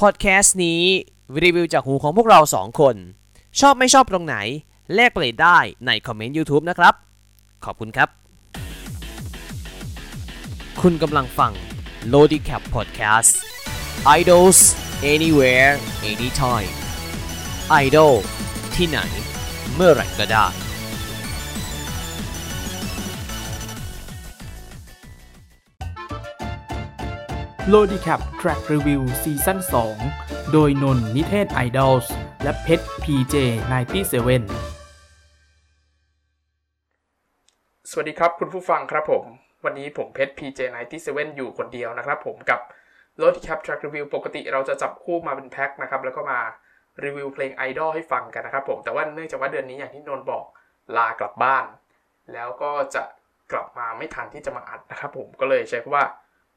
พอดแคสต์นี้รีวิวจากหูของพวกเราสองคน ชอบไม่ชอบตรงไหน แลกเปลี่ยนได้ในคอมเมนต์ YouTube นะครับ ขอบคุณครับ คุณกำลังฟัง l o d i c a p Podcast Idols Anywhere Anytime Idol ที่ไหน เมื่อไหร่ก็ได้ LodiCap Track Review ซีซั่น2 โดยนนนิเทศ Idols และเพชร PJ 97สวัสดีครับคุณผู้ฟังครับผม วันนี้ผมเพชร PJ97 อยู่คนเดียวนะครับผมกับ r o a d Cap Track Review ปกติเราจะจับคู่มาเป็นแพ็คนะครับ แล้วก็มารีวิวเพลงไอดอลให้ฟังกันนะครับผม แต่ว่าเนื่องจากว่าเดือนนี้อย่างที่นนบอกลากลับบ้าน แล้วก็จะกลับมาไม่ทันที่จะมาอัดนะครับผมก็เลยใช้คว่า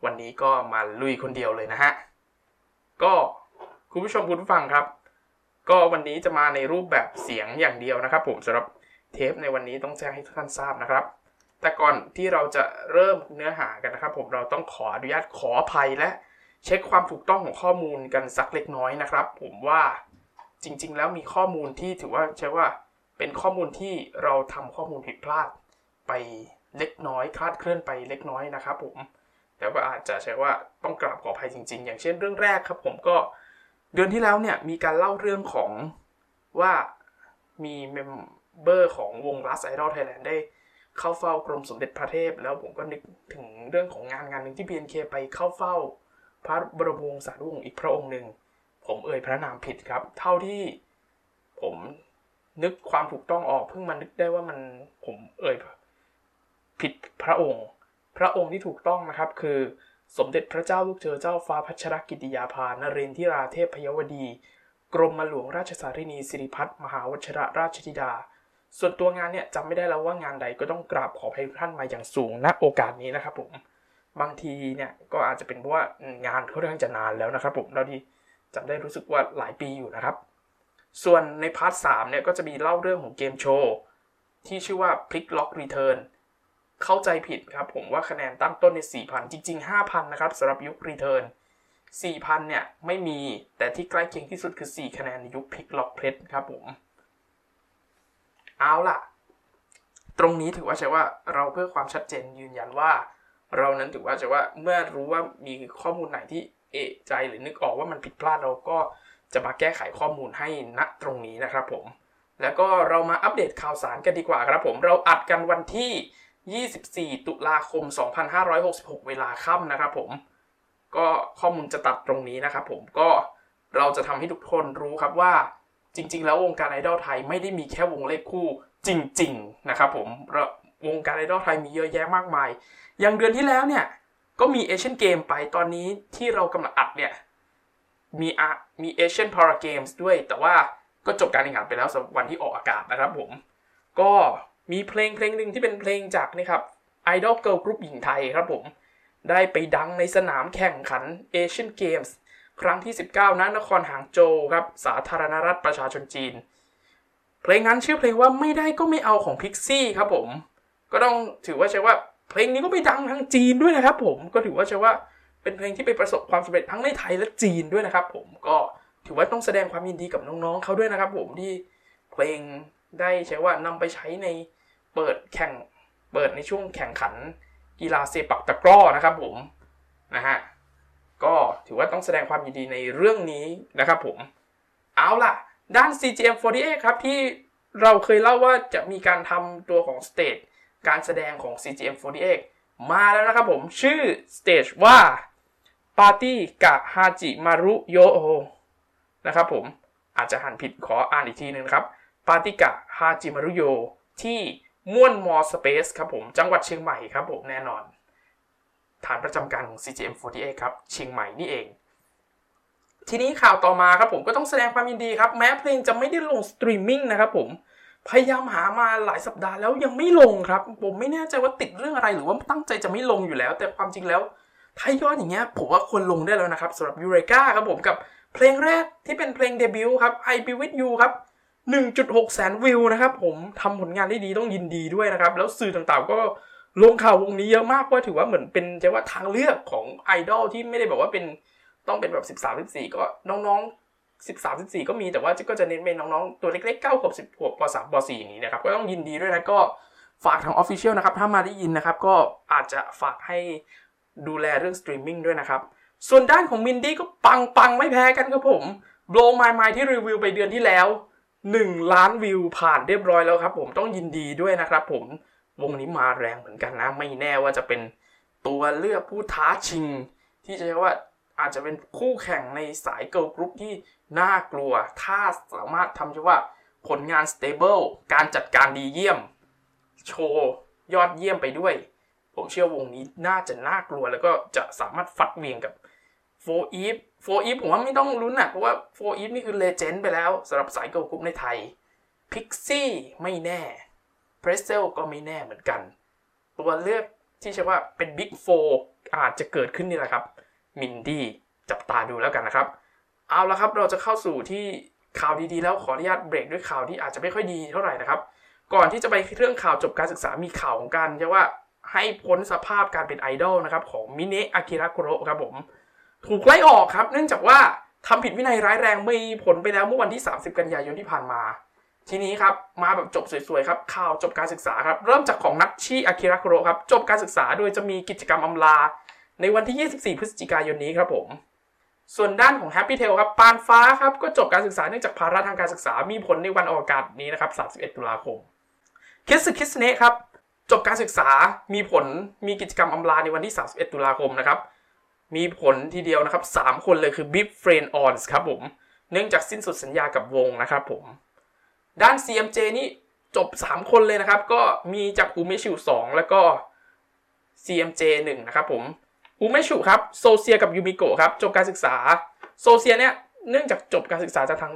วันนี้ก็มาลุยคนเดียวเลยนะฮะ ก็คุณผู้ชมคุณผู้ฟังครับ ก็วันนี้จะมาในรูปแบบเสียงอย่างเดียวนะครับ ผมสำหรับเทปในวันนี้ต้องแจ้งให้ทุกท่านทราบนะครับ แต่ก่อนที่เราจะเริ่มเนื้อหากันนะครับ ผมเราต้องขออนุญาตขออภัยและเช็คความถูกต้องของข้อมูลกันสักเล็กน้อยนะครับ ผมว่าจริง ๆ แล้วมีข้อมูลที่ถือว่าใช้ว่าเป็นข้อมูลที่เราทำข้อมูลผิดพลาดไปเล็กน้อยคลาดเคลื่อนไปเล็กน้อยนะครับ ผม แต่ว่าอาจจะใช้ว่าต้องกราบขออภัยจริง ๆ อย่างเช่นเรื่องแรกครับ ผมก็เดือนที่แล้วเนี่ยมีการเล่าเรื่องของว่ามีเมมเบอร์ของวง Last Idol Thailand ได้เข้าเฝ้ากรมสมเด็จพระเทพ แล้วผมก็นึกถึงเรื่องของงานงานหนึ่งที่ BNK ไปเข้าเฝ้า พระบรมวงศานุวงศ์อีกพระองค์หนึ่งผมเอ่ยพระนามผิดครับ เท่าที่ผมนึกความถูกต้องออกเพิ่งมานึกได้ว่ามันผมเอ่ยผิดพระองค์ พระองค์ที่ถูกต้องนะครับคือสมเด็จพระเจ้าลูกเธอเจ้าฟ้าพัชรกิติยาภานเรนทิราเทพพยวดี กรมหลวงราชสารินีสิริพัฒมหาวชระราชธิดา ส่วนตัวงานเนี่ยจำไม่ได้แล้วว่างานใดก็ต้องกราบขอพระท่านมาอย่างสูงณโอกาสนี้นะครับผมบางทีเนี่ยก็อาจจะเป็นเพราะว่างานค่อนข้างจะนานแล้วนะครับผมแล้วที่จำได้รู้สึกว่าหลายปีอยู่นะครับ ส่วนในพาร์ทสามเนี่ยก็จะมีเล่าเรื่องของเกมโชว์ที่ชื่อว่า Pick Lock Return เเข้าใจผิดครับผมว่าคะแนนตั้งต้นใน 4,000 จริง ๆ 5,000 นะครับสำหรับยุค Return 4,000 เนี่ย ไม่มีแต่ที่ใกล้เคียงที่สุดคือ 4 คะแนนในยุค Pick Lock p l a y ครับผม เอาล่ะ ตรงนี้ถือว่าใช่ว่าเราเพื่อความชัดเจนยืนยันว่า เรานั้นถือว่าใช่ว่าเมื่อรู้ว่ามีข้อมูลไหนที่เอะใจหรือนึกออกว่ามันผิดพลาดเราก็จะมาแก้ไขข้อมูลให้ณตรงนี้นะครับผม แล้วก็เรามาอัปเดตข่าวสารกันดีกว่าครับผม เราอัดกันวันที่ 24 ตุลาคม 2566 เวลาค่ำนะครับผม ก็ข้อมูลจะตัดตรงนี้นะครับผมก็เราจะทำให้ทุกคนรู้ครับว่าจริง ๆ แล้ววงการไอดอลไทยไม่ได้มีแค่วงเลขคู่จริง ๆ นะครับผมวงการไอดอลไทยมีเยอะแยะมากมาย อย่างเดือนที่แล้วเนี่ยก็มีเอเชียนเกมส์ไปตอนนี้ที่เรากำลังอัดเนี่ยมีอะมีเอเชียนพาราเกมส์ด้วย แต่ว่าก็จบการแข่งขันไปแล้วสำหรับวันที่ออกอากาศนะครับผม ก็ มีเพลงเพลงหนึ่งที่เป็นเพลงจากนี่ครับไอดอลเกิร์ลกรุ๊ปหญิงไทยครับผม ได้ไปดังในสนามแข่งขันเอเชียนเกมส์ครั้งที่ 19ณนครหางโจวครับสาธารณรัฐประชาชนจีน เพลงนั้นชื่อเพลงว่าไม่ได้ก็ไม่เอาของพิกซี่ครับผม ก็ต้องถือว่าใช่ว่าเพลงนี้ก็ไปดังทั้งจีนด้วยนะครับผมก็ถือว่าใช่ว่าเป็นเพลงที่ไปประสบความสำเร็จทั้งในไทยและจีนด้วยนะครับผมก็ถือว่าต้องแสดงความยินดีกับน้องๆเขาด้วยนะครับผมที่เพลงได้ใช้ว่านำไปใช้ใน เปิดแข่งเปิดในช่วงแข่งขันกีฬาเซปักตะกร้อนะครับผมนะฮะก็ถือว่าต้องแสดงความยินดีในเรื่องนี้นะครับผม เอาล่ะ ด้าน CGM48 ครับ ที่เราเคยเล่าว่าจะมีการทำตัวของ stage การแสดงของ CGM48 มาแล้วนะครับผม ชื่อ stage ว่า パーティーが始まるよ นะครับผมอาจจะอ่านผิดขออ่านอีกทีนึงครับパーティーが始まるよ ที่ ม่วน More Space ครับผม จังหวัดเชียงใหม่ครับผมแน่นอน ฐานประจำการของ CGM48 ครับ เชียงใหม่นี่เอง ทีนี้ข่าวต่อมาครับผมก็ต้องแสดงความยินดีครับ แม้เพลงจะไม่ได้ลงสตรีมมิ่งนะครับผม พยายามหามาหลายสัปดาห์แล้วยังไม่ลงครับ ผมไม่แน่ใจว่าติดเรื่องอะไรหรือว่าตั้งใจจะไม่ลงอยู่แล้ว แต่ความจริงแล้วถ้ายอดอย่างเงี้ยผมว่าควรลงได้แล้วนะครับสำหรับ Eureka ครับผมกับเพลงแรกที่เป็นเพลงเดบิวต์ครับ I Be With You ครับ 1.6 แสนวิวนะครับผมทำผลงานได้ดีต้องยินดีด้วยนะครับ แล้วสื่อต่างๆก็ลงข่าววงนี้เยอะมากว่าถือว่าเหมือนเป็นจะว่าทางเลือกของไอดอลที่ไม่ได้แบบว่าเป็นต้องเป็นแบบ 13 14 ก็น้องๆ 13 14 ก็มีแต่ว่าก็จะเน้นเป็นน้องๆ ตัวเล็กๆ9ขวบ10ขวบป3ป4อย่างนี้นะครับ ก็ต้องยินดีด้วยนะก็ฝากทาง Official นะครับ ถ้ามาได้ยินนะครับ ก็อาจจะฝากให้ดูแลเรื่องสตรีมมิ่งด้วยนะครับ ส่วนด้านของมินดี้ก็ปังปังๆไม่แพ้กันครับผม blow my mind ที่รีวิวไปเดือนที่แล้ว 1 ล้านวิวผ่านเรียบร้อยแล้วครับผมต้องยินดีด้วยนะครับผมวงนี้มาแรงเหมือนกันนะ ไม่แน่ว่าจะเป็นตัวเลือกผู้ท้าชิง ที่จะเรียกว่าอาจจะเป็นคู่แข่งในสายเกิร์ลกรุ๊ปที่น่ากลัว ถ้าสามารถทำใช่ว่าผลงาน stable การจัดการดีเยี่ยม โชว์ยอดเยี่ยมไปด้วย ผมเชื่อวงนี้น่าจะน่ากลัวแล้วก็จะสามารถฟัดเหวี่ยงกับ 4EVE 4EVE ผมว่าไม่ต้องลุ้นนะเพราะว่า4EVE นี่คือ legend ไปแล้วสำหรับสายเกิร์ลกรุ๊ปในไทยพิกซี่ไม่แน่ PRETZELLE ก็ไม่แน่เหมือนกัน ตัวเลือกที่ใช่ว่าเป็น Big Four อาจจะเกิดขึ้นนี่แหละครับมินดี้จับตาดูแล้วกันนะครับ เอาละครับเราจะเข้าสู่ที่ข่าวดีๆ แล้วขออนุญาตเบรกด้วยข่าวที่อาจจะไม่ค่อยดีเท่าไหร่นะครับ ก่อนที่จะไปเรื่องข่าวจบการศึกษามีข่าวของการจะว่าให้พ้นสภาพการเป็นไอดอลนะครับของมิเนะอากิระคุโระครับผม ถูกไล่ออกครับ เนื่องจากว่าทำผิดวินัยร้ายแรงมีผลไปแล้วเมื่อวันที่ 30 กันยายนที่ผ่านมา ทีนี้ครับ มาแบบจบสวยๆครับ ข่าวจบการศึกษาครับ เริ่มจากของนักชิอากิระคุโรครับ จบการศึกษาโดยจะมีกิจกรรมอำลา ในวันที่ 24 พฤศจิกายนนี้ครับผม ส่วนด้านของ Happy Tail ครับ ปานฟ้าครับ ก็จบการศึกษาเนื่องจากภาระทางการศึกษา มีผลในวันออกอากาศนี้นะครับ 31 ตุลาคม คิสคิสเนะครับ จบการศึกษา มีผล มีกิจกรรมอำลาในวันที่ 31 ตุลาคมนะครับ มีผลทีเดียวนะครับ 3 คนเลยคือ Big Friend Ons ครับผมเนื่องจากสิ้นสุดสัญญากับวงนะครับผม ด้าน CMJ นี่จบ 3 คนเลยนะครับ ก็มีจากอูเมชิว2แล้วก็ CMJ 1นะครับผมอูเมชิวครับโซเซียกับยูมิโกะครับจบการศึกษาโซเซียเนี่ยเนื่องจากจบการศึกษาจากทาง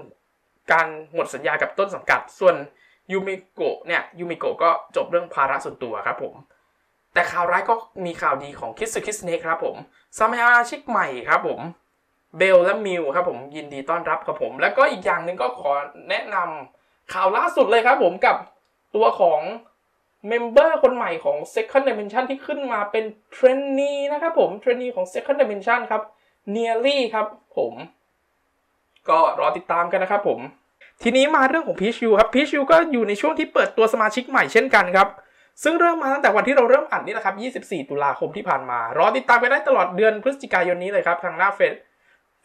การหมดสัญญากับต้นสังกัด ส่วนยูมิโกะเนี่ยยูมิโกะก็จบเรื่องภาระส่วนตัวครับผม แต่ข่าวร้ายก็มีข่าวดีของคิสคิสเนะครับผมสมาชิกใหม่ครับผมเบลและมิวครับผมยินดีต้อนรับครับผม แล้วก็อีกอย่างหนึ่งก็ขอแนะนำข่าวล่าสุดเลยครับผมกับตัวของ member คนใหม่ของ Second Dimension ที่ขึ้นมาเป็น trainee นะครับผม trainee ของ Second Dimension ครับ Nearly ครับผม ก็รอติดตามกันนะครับผม ทีนี้มาเรื่องของ Peach You ครับ Peach You ก็อยู่ในช่วงที่เปิดตัวสมาชิกใหม่เช่นกันครับ ซึ่งเริ่มมาตั้งแต่วันที่เราเริ่มอัดนี่แหละครับ 24 ตุลาคมที่ผ่านมา รอติดตามไปได้ตลอดเดือนพฤศจิกายนนี้เลยครับทางหน้าเฟซ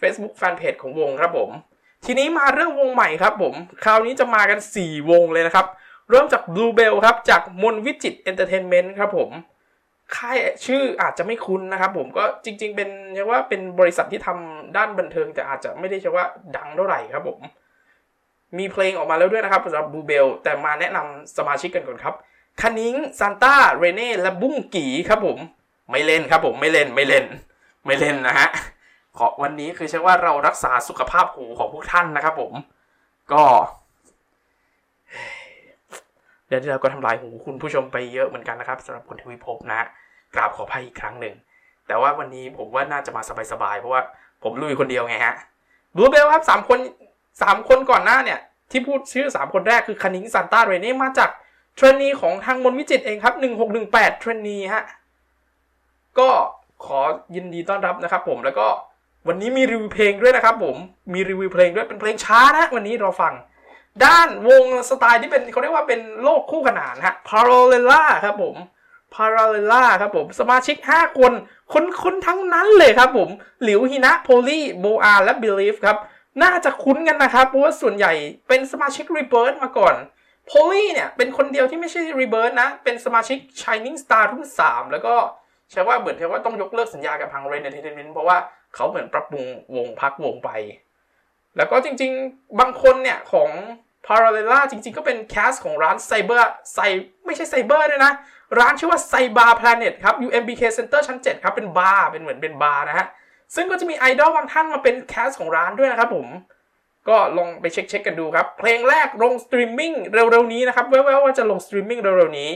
Facebook Fanpage ของวงครับผม ทีนี้มาเรื่องวงใหม่ครับผม คราวนี้จะมากัน 4 วงเลยนะครับ เริ่มจาก Bluebell ครับ จากมนวิจิต Entertainment ครับผม ค่ายชื่ออาจจะไม่คุ้นนะครับผมก็จริง ๆ เป็นเรียกว่าเป็นบริษัทที่ทำด้านบันเทิงแต่อาจจะไม่ได้ใช่ว่าดังเท่าไหร่ครับผม มีเพลงออกมาแล้วด้วยนะครับสำหรับ Bluebell แต่มาแนะนำสมาชิกกันก่อนครับ คานิงซานต้าเรเน่และบุ้งกีครับผม ไม่เล่นครับผมไม่เล่นไม่เล่น ไม่เล่นนะฮะขอวันนี้คือใช่ว่าเรารักษาสุขภาพหูของพวกท่านนะครับผม ก็เดี๋ยวเราก็ทำลายหูคุณผู้ชมไปเยอะเหมือนกันนะครับสำหรับคุณทวีภพนะกราบขออภัยอีกครั้งหนึ่ง แต่ว่าวันนี้ผมว่าน่าจะมาสบายๆเพราะว่าผมลุยคนเดียวไงฮะ Bluebell ครับสามคนสามคนก่อนหน้าเนี่ย ที่พูดชื่อสามคนแรกคือคานิงซานต้าเรเน่มาจาก trainee ของทางมนวิจิตเองครับหนึ่งหกหนึ่งแปด trainee ฮะ ก็ขอยินดีต้อนรับนะครับผมแล้วก็วันนี้มีรีวิวเพลงด้วยนะครับผมมีรีวิวเพลงด้วยเป็นเพลงช้านะวันนี้เราฟัง ด้านวงสไตล์ที่เป็นเขาเรียกว่าเป็นโลกคู่ขนานฮะ parallela ครับผม parallela ครับผม สมาชิก 5 คนคนคนทั้งนั้นเลยครับผม หลิวฮินะโพลีโบอาและบิลีฟครับ น่าจะคุ้นกันนะครับ เพราะว่าส่วนใหญ่เป็นสมาชิก Rebirth มาก่อน โพลี่เนี่ย เป็นคนเดียวที่ไม่ใช่ Rebirth นะ เป็นสมาชิก Shining Star รุ่น 3 แล้วก็ใช่ว่าเหมือนที่ว่าต้องยกเลิกสัญญากับทาง Rain Entertainment เพราะว่าเขาเหมือนปรับปรุงวงพักวงไป แล้วก็จริงๆ บางคนเนี่ย ของ Parallella จริงๆ ก็เป็น cast ของร้านไซเบอร์ไซไม่ใช่ไซเบอร์ด้วยนะ ร้านชื่อว่าไซบาร์ Planet ครับ อยู่ MBK Center ชั้น 7 ครับ เป็นบาร์เป็นเหมือนเป็นบาร์นะฮะ ซึ่งก็จะมีไอดอลบางท่านมาเป็น cast ของร้านด้วยนะครับผม ก็ลองไปเช็คเช็คกันดูครับ เพลงแรกลงสตรีมมิ่งเร็วๆนี้นะครับแว่วๆว่าจะลงสตรีมมิ่งเร็วๆนี้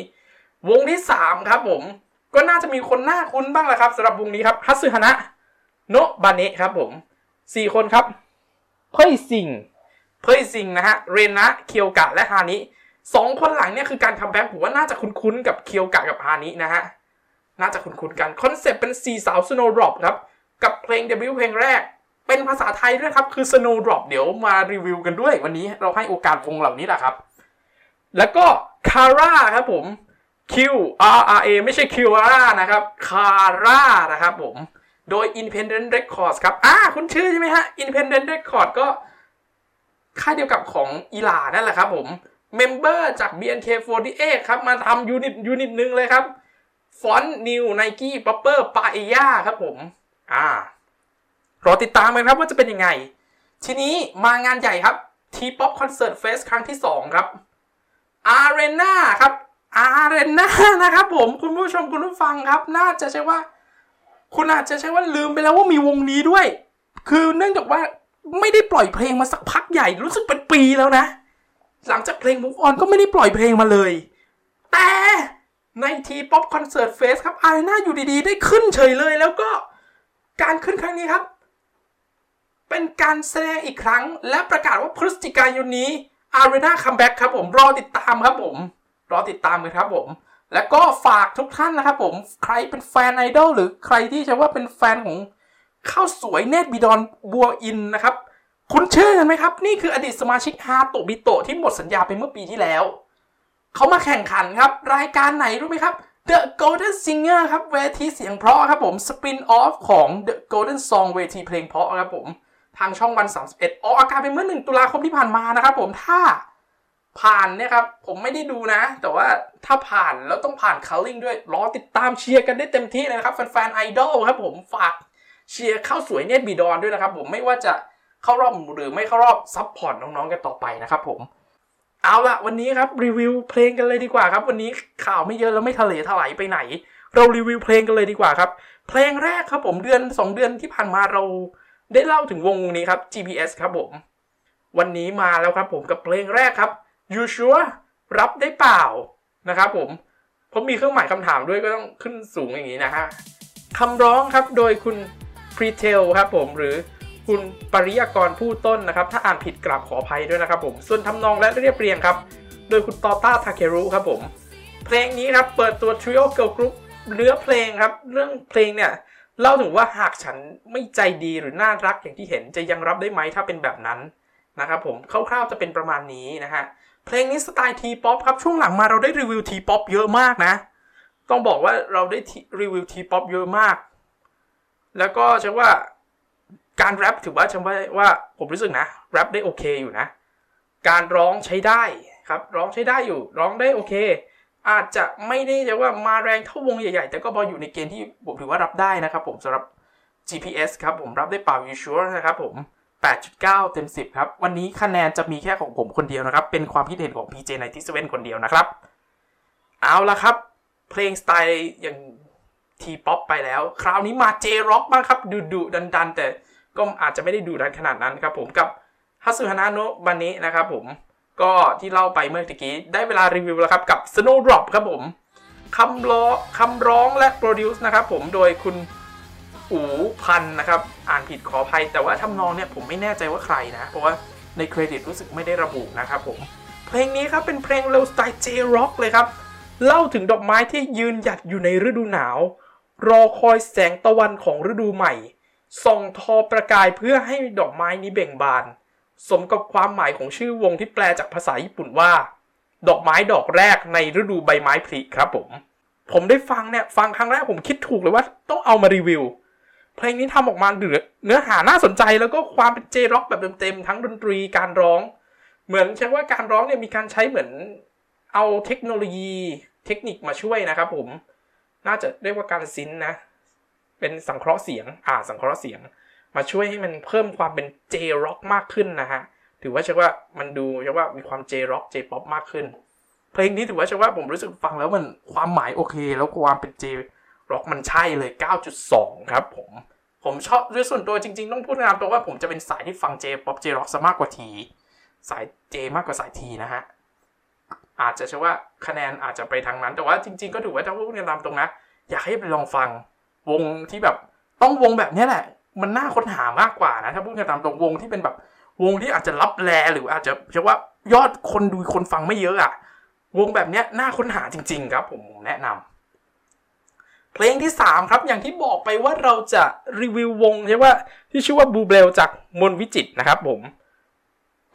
วงที่ 3 ครับผม ก็น่าจะมีคนหน้าคุ้นบ้างแหละครับสำหรับวงนี้ครับฮัตสึฮานะโนะบาเนะครับผม 4 คนครับ เพ่ยซิง เพ่ยซิงนะฮะ เรนะเคียวกะและฮานิสองคนหลังเนี่ยคือการ comeback ผมว่าน่าจะคุ้นๆกับเคียวกะกับฮานินะฮะน่าจะคุ้นๆกันคอนเซปต์เป็นสี่สาว snowdrop ครับกับเพลงเดบิวต์เพลงแรก เป็นภาษาไทยด้วยครับ คือ Snowdrop เดี๋ยวมารีวิวกันด้วย วันนี้เราให้โอกาสวงเหล่านี้แหละครับ แล้วก็ QRRA ครับผม Q R R A ไม่ใช่ Q R A นะครับ QRRA นะครับผม โดย Independent Records ครับ อ่า คุ้นชื่อใช่ไหมฮะ Independent Records ก็ค่ายเดียวกับของอีลานั่นแหละครับผม member จาก BNK48 ครับ มาทำ unit unit หนึ่งเลยครับฟ้อนด์นิว นิกี้ป๊อปเปอร์ปะแยมครับผม อ่า รอติดตามกันครับว่าจะเป็นยังไง ทีนี้มางานใหญ่ครับ T-POP Concert Fest ครั้งที่ 2 ครับ Arena ครับ Arena นะครับผมคุณผู้ชมคุณผู้ฟังครับ น่าจะใช่ว่า คุณอาจจะใช่ว่าลืมไปแล้วว่ามีวงนี้ด้วย คือเนื่องจากว่าไม่ได้ปล่อยเพลงมาสักพักใหญ่รู้สึกเป็นปีแล้วนะ หลังจากเพลง Move On ก็ไม่ได้ปล่อยเพลงมาเลย แต่ใน T-POP Concert Fest ครับ Arena อยู่ดีๆ ได้ขึ้นเฉยเลยแล้วก็การขึ้นครั้งนี้ครับ เป็นการแสดงอีกครั้ง และประกาศว่าพฤศจิกายนนี้ Arena Comeback ครับผมรอติดตามครับผมรอติดตามกันครับผม แล้วก็ฝากทุกท่านนะครับผมใครเป็นแฟนไอดอลหรือใครที่จะว่าเป็นแฟนของข้าวสวยเนตบิดอนบัวอินนะครับคุ้นชื่อกันไหมครับ นี่คืออดีตสมาชิกฮาโตบิโตะที่หมดสัญญาไปเมื่อปีที่แล้ว เขามาแข่งขันครับ รายการไหนรู้ไหมครับ The Golden Singer ครับเวทีเสียงเพราะครับผม spin-off ของ The Golden Song เวทีเพลงเพราะครับผม ทางช่องวัน 31ออกอากาศไปเมื่อ 1 ตุลาคมที่ผ่านมานะครับผมถ้าผ่านเนี่ยครับ ผมไม่ได้ดูนะ แต่ว่าถ้าผ่านแล้วต้องผ่านคัลลิ่งด้วยรอติดตามเชียร์กันได้เต็มที่เลยนะครับ แฟนๆไอดอลครับผมฝากเชียร์ข้าวสวยเนตรบีดอนด้วยนะครับ ผมไม่ว่าจะเข้ารอบหรือไม่เข้ารอบ support น้องๆกันต่อไปนะครับผมเอาละวันนี้ครับรีวิวเพลงกันเลยดีกว่าครับ วันนี้ข่าวไม่เยอะแล้วไม่ทะเลถลายไปไหน เรารีวิวเพลงกันเลยดีกว่าครับ เพลงแรกครับผมเดือน 2 เดือนที่ผ่านมาเรา ได้เล่าถึงวงนี้ครับ GPS ครับผม วันนี้มาแล้วครับผมกับเพลงแรกครับ You Sure รับได้เปล่านะครับผมผมมีเครื่องหมายคำถามด้วยก็ต้องขึ้นสูงอย่างนี้นะฮะคำร้องครับโดยคุณ p r e t e l ครับผมหรือคุณปริยากรผู้ต้นนะครับ ถ้าอ่านผิดกราบขออภัยด้วยนะครับผม ส่วนทำนองและเรียบเรียงครับ โดยคุณตอต้าทาเครุครับผม เพลงนี้ครับเปิดตัว Trio Girl Group เนื้อเพลงครับ เรื่องเพลงเนี่ย เล่าถึงว่าหากฉันไม่ใจดีหรือน่ารักอย่างที่เห็นจะยังรับได้ไหมถ้าเป็นแบบนั้นนะครับผมคร่าวๆจะเป็นประมาณนี้นะฮะเพลงนี้สไตล์ T-Pop ครับช่วงหลังมาเราได้รีวิว T-Pop เยอะมากนะ ต้องบอกว่าเราได้รีวิวทีป๊อปเยอะมาก แล้วก็ฉันว่าการแรปถือว่าฉันว่าว่าผมรู้สึกนะแรปได้โอเคอยู่นะ การร้องใช้ได้ครับร้องใช้ได้อยู่ร้องได้โอเค อาจจะไม่ได้จะว่ามาแรงเท่าวงใหญ่ๆ แต่ก็พออยู่ในเกณฑ์ที่ผมถือว่ารับได้นะครับผมสำหรับ GPS ครับผมรับได้เปล่า u s u r e นะครับผม 8.9 เต็ม 10 ครับ วันนี้คะแนนจะมีแค่ของผมคนเดียวนะครับ เป็นความคิดเห็นของ PJ ในที่เวนคนเดียวนะครับ เอาละครับ เพลงสไตล์อย่าง T-Pop ไปแล้ว คราวนี้มา J-Rock บ้างครับดุดุดันดันๆแต่ก็อาจจะไม่ได้ดุดันขนาดนั้นครับผมกับฮัตสึฮานะโนะบาเนะนะครับผม ก็ที่เล่าไปเมื่อกี้ได้เวลารีวิวแล้วครับกับ Snowdrop ครับผมคำร้องคำร้องและ produce นะครับผมโดยคุณอูพันนะครับ อ่านผิดขออภัย แต่ว่าทำนองเนี่ยผมไม่แน่ใจว่าใครนะ เพราะว่าในเครดิตรู้สึกไม่ได้ระบุนะครับผม เพลงนี้ครับเป็นเพลงเร็วสไตล์ J-Rock เลยครับ เล่าถึงดอกไม้ที่ยืนหยัดอยู่ในฤดูหนาว รอคอยแสงตะวันของฤดูใหม่ ส่องทอประกายเพื่อให้ดอกไม้นี้เบ่งบาน สมกับความหมายของชื่อวงที่แปลจากภาษาญี่ปุ่นว่า ดอกไม้ดอกแรกในฤดูใบไม้ผลิครับผม ผมได้ฟังเนี่ยฟังครั้งแรกผมคิดถูกเลยว่าต้องเอามารีวิว เพลงนี้ทำออกมาเนื้อหาน่าสนใจแล้วก็ความเป็นเจร็อกแบบเต็มๆทั้งดนตรีการร้อง เหมือนใช่ว่าการร้องเนี่ยมีการใช้เหมือนเอาเทคโนโลยีเทคนิคมาช่วยนะครับผม น่าจะเรียกว่าการซินนะ เป็นสังเคราะห์เสียง อ่า สังเคราะห์เสียง มาช่วยให้มันเพิ่มความเป็น J-Rock มากขึ้นนะฮะ ถือว่าใช่อว่ามันดูใช่อว่ามีความ J-Rock J-Pop มากขึ้น เพลงนี้ถือว่าใช่อว่าผมรู้สึกฟังแล้วมันความหมายโอเค แล้วความเป็น J-Rock มันใช่เลย 9.2 ครับผม ผมชอบด้วยส่วนตัวจริง ๆ ต้องพูดงามตัวว่าผมจะเป็นสายที่ฟัง J-Pop J-Rock ซะมากกว่าที สาย J มากกว่าสายทีนะฮะ อาจจะใช่อว่าคะแนนอาจจะไปทางนั้น แต่ว่าจริง ๆ ก็ถือว่าถ้าพูดนตามตรงนะ อยากให้ไปลองฟังวงที่แบบต้องวงแบบนี้แหละ มันน่าค้นหามากกว่านะถ้าพูดกันตามตรงวงที่เป็นแบบวงที่อาจจะรับแลหรืออาจจะเรียกว่ายอดคนดูคนฟังไม่เยอะอะวงแบบเนี้ยน่าค้นหาจริง ๆ ครับ ผมแนะนำเพลงที่ 3 ครับอย่างที่บอกไปว่าเราจะรีวิววงใช่ว่าที่ชื่อว่าบูเบลจากมนวิจิตนะครับ ผม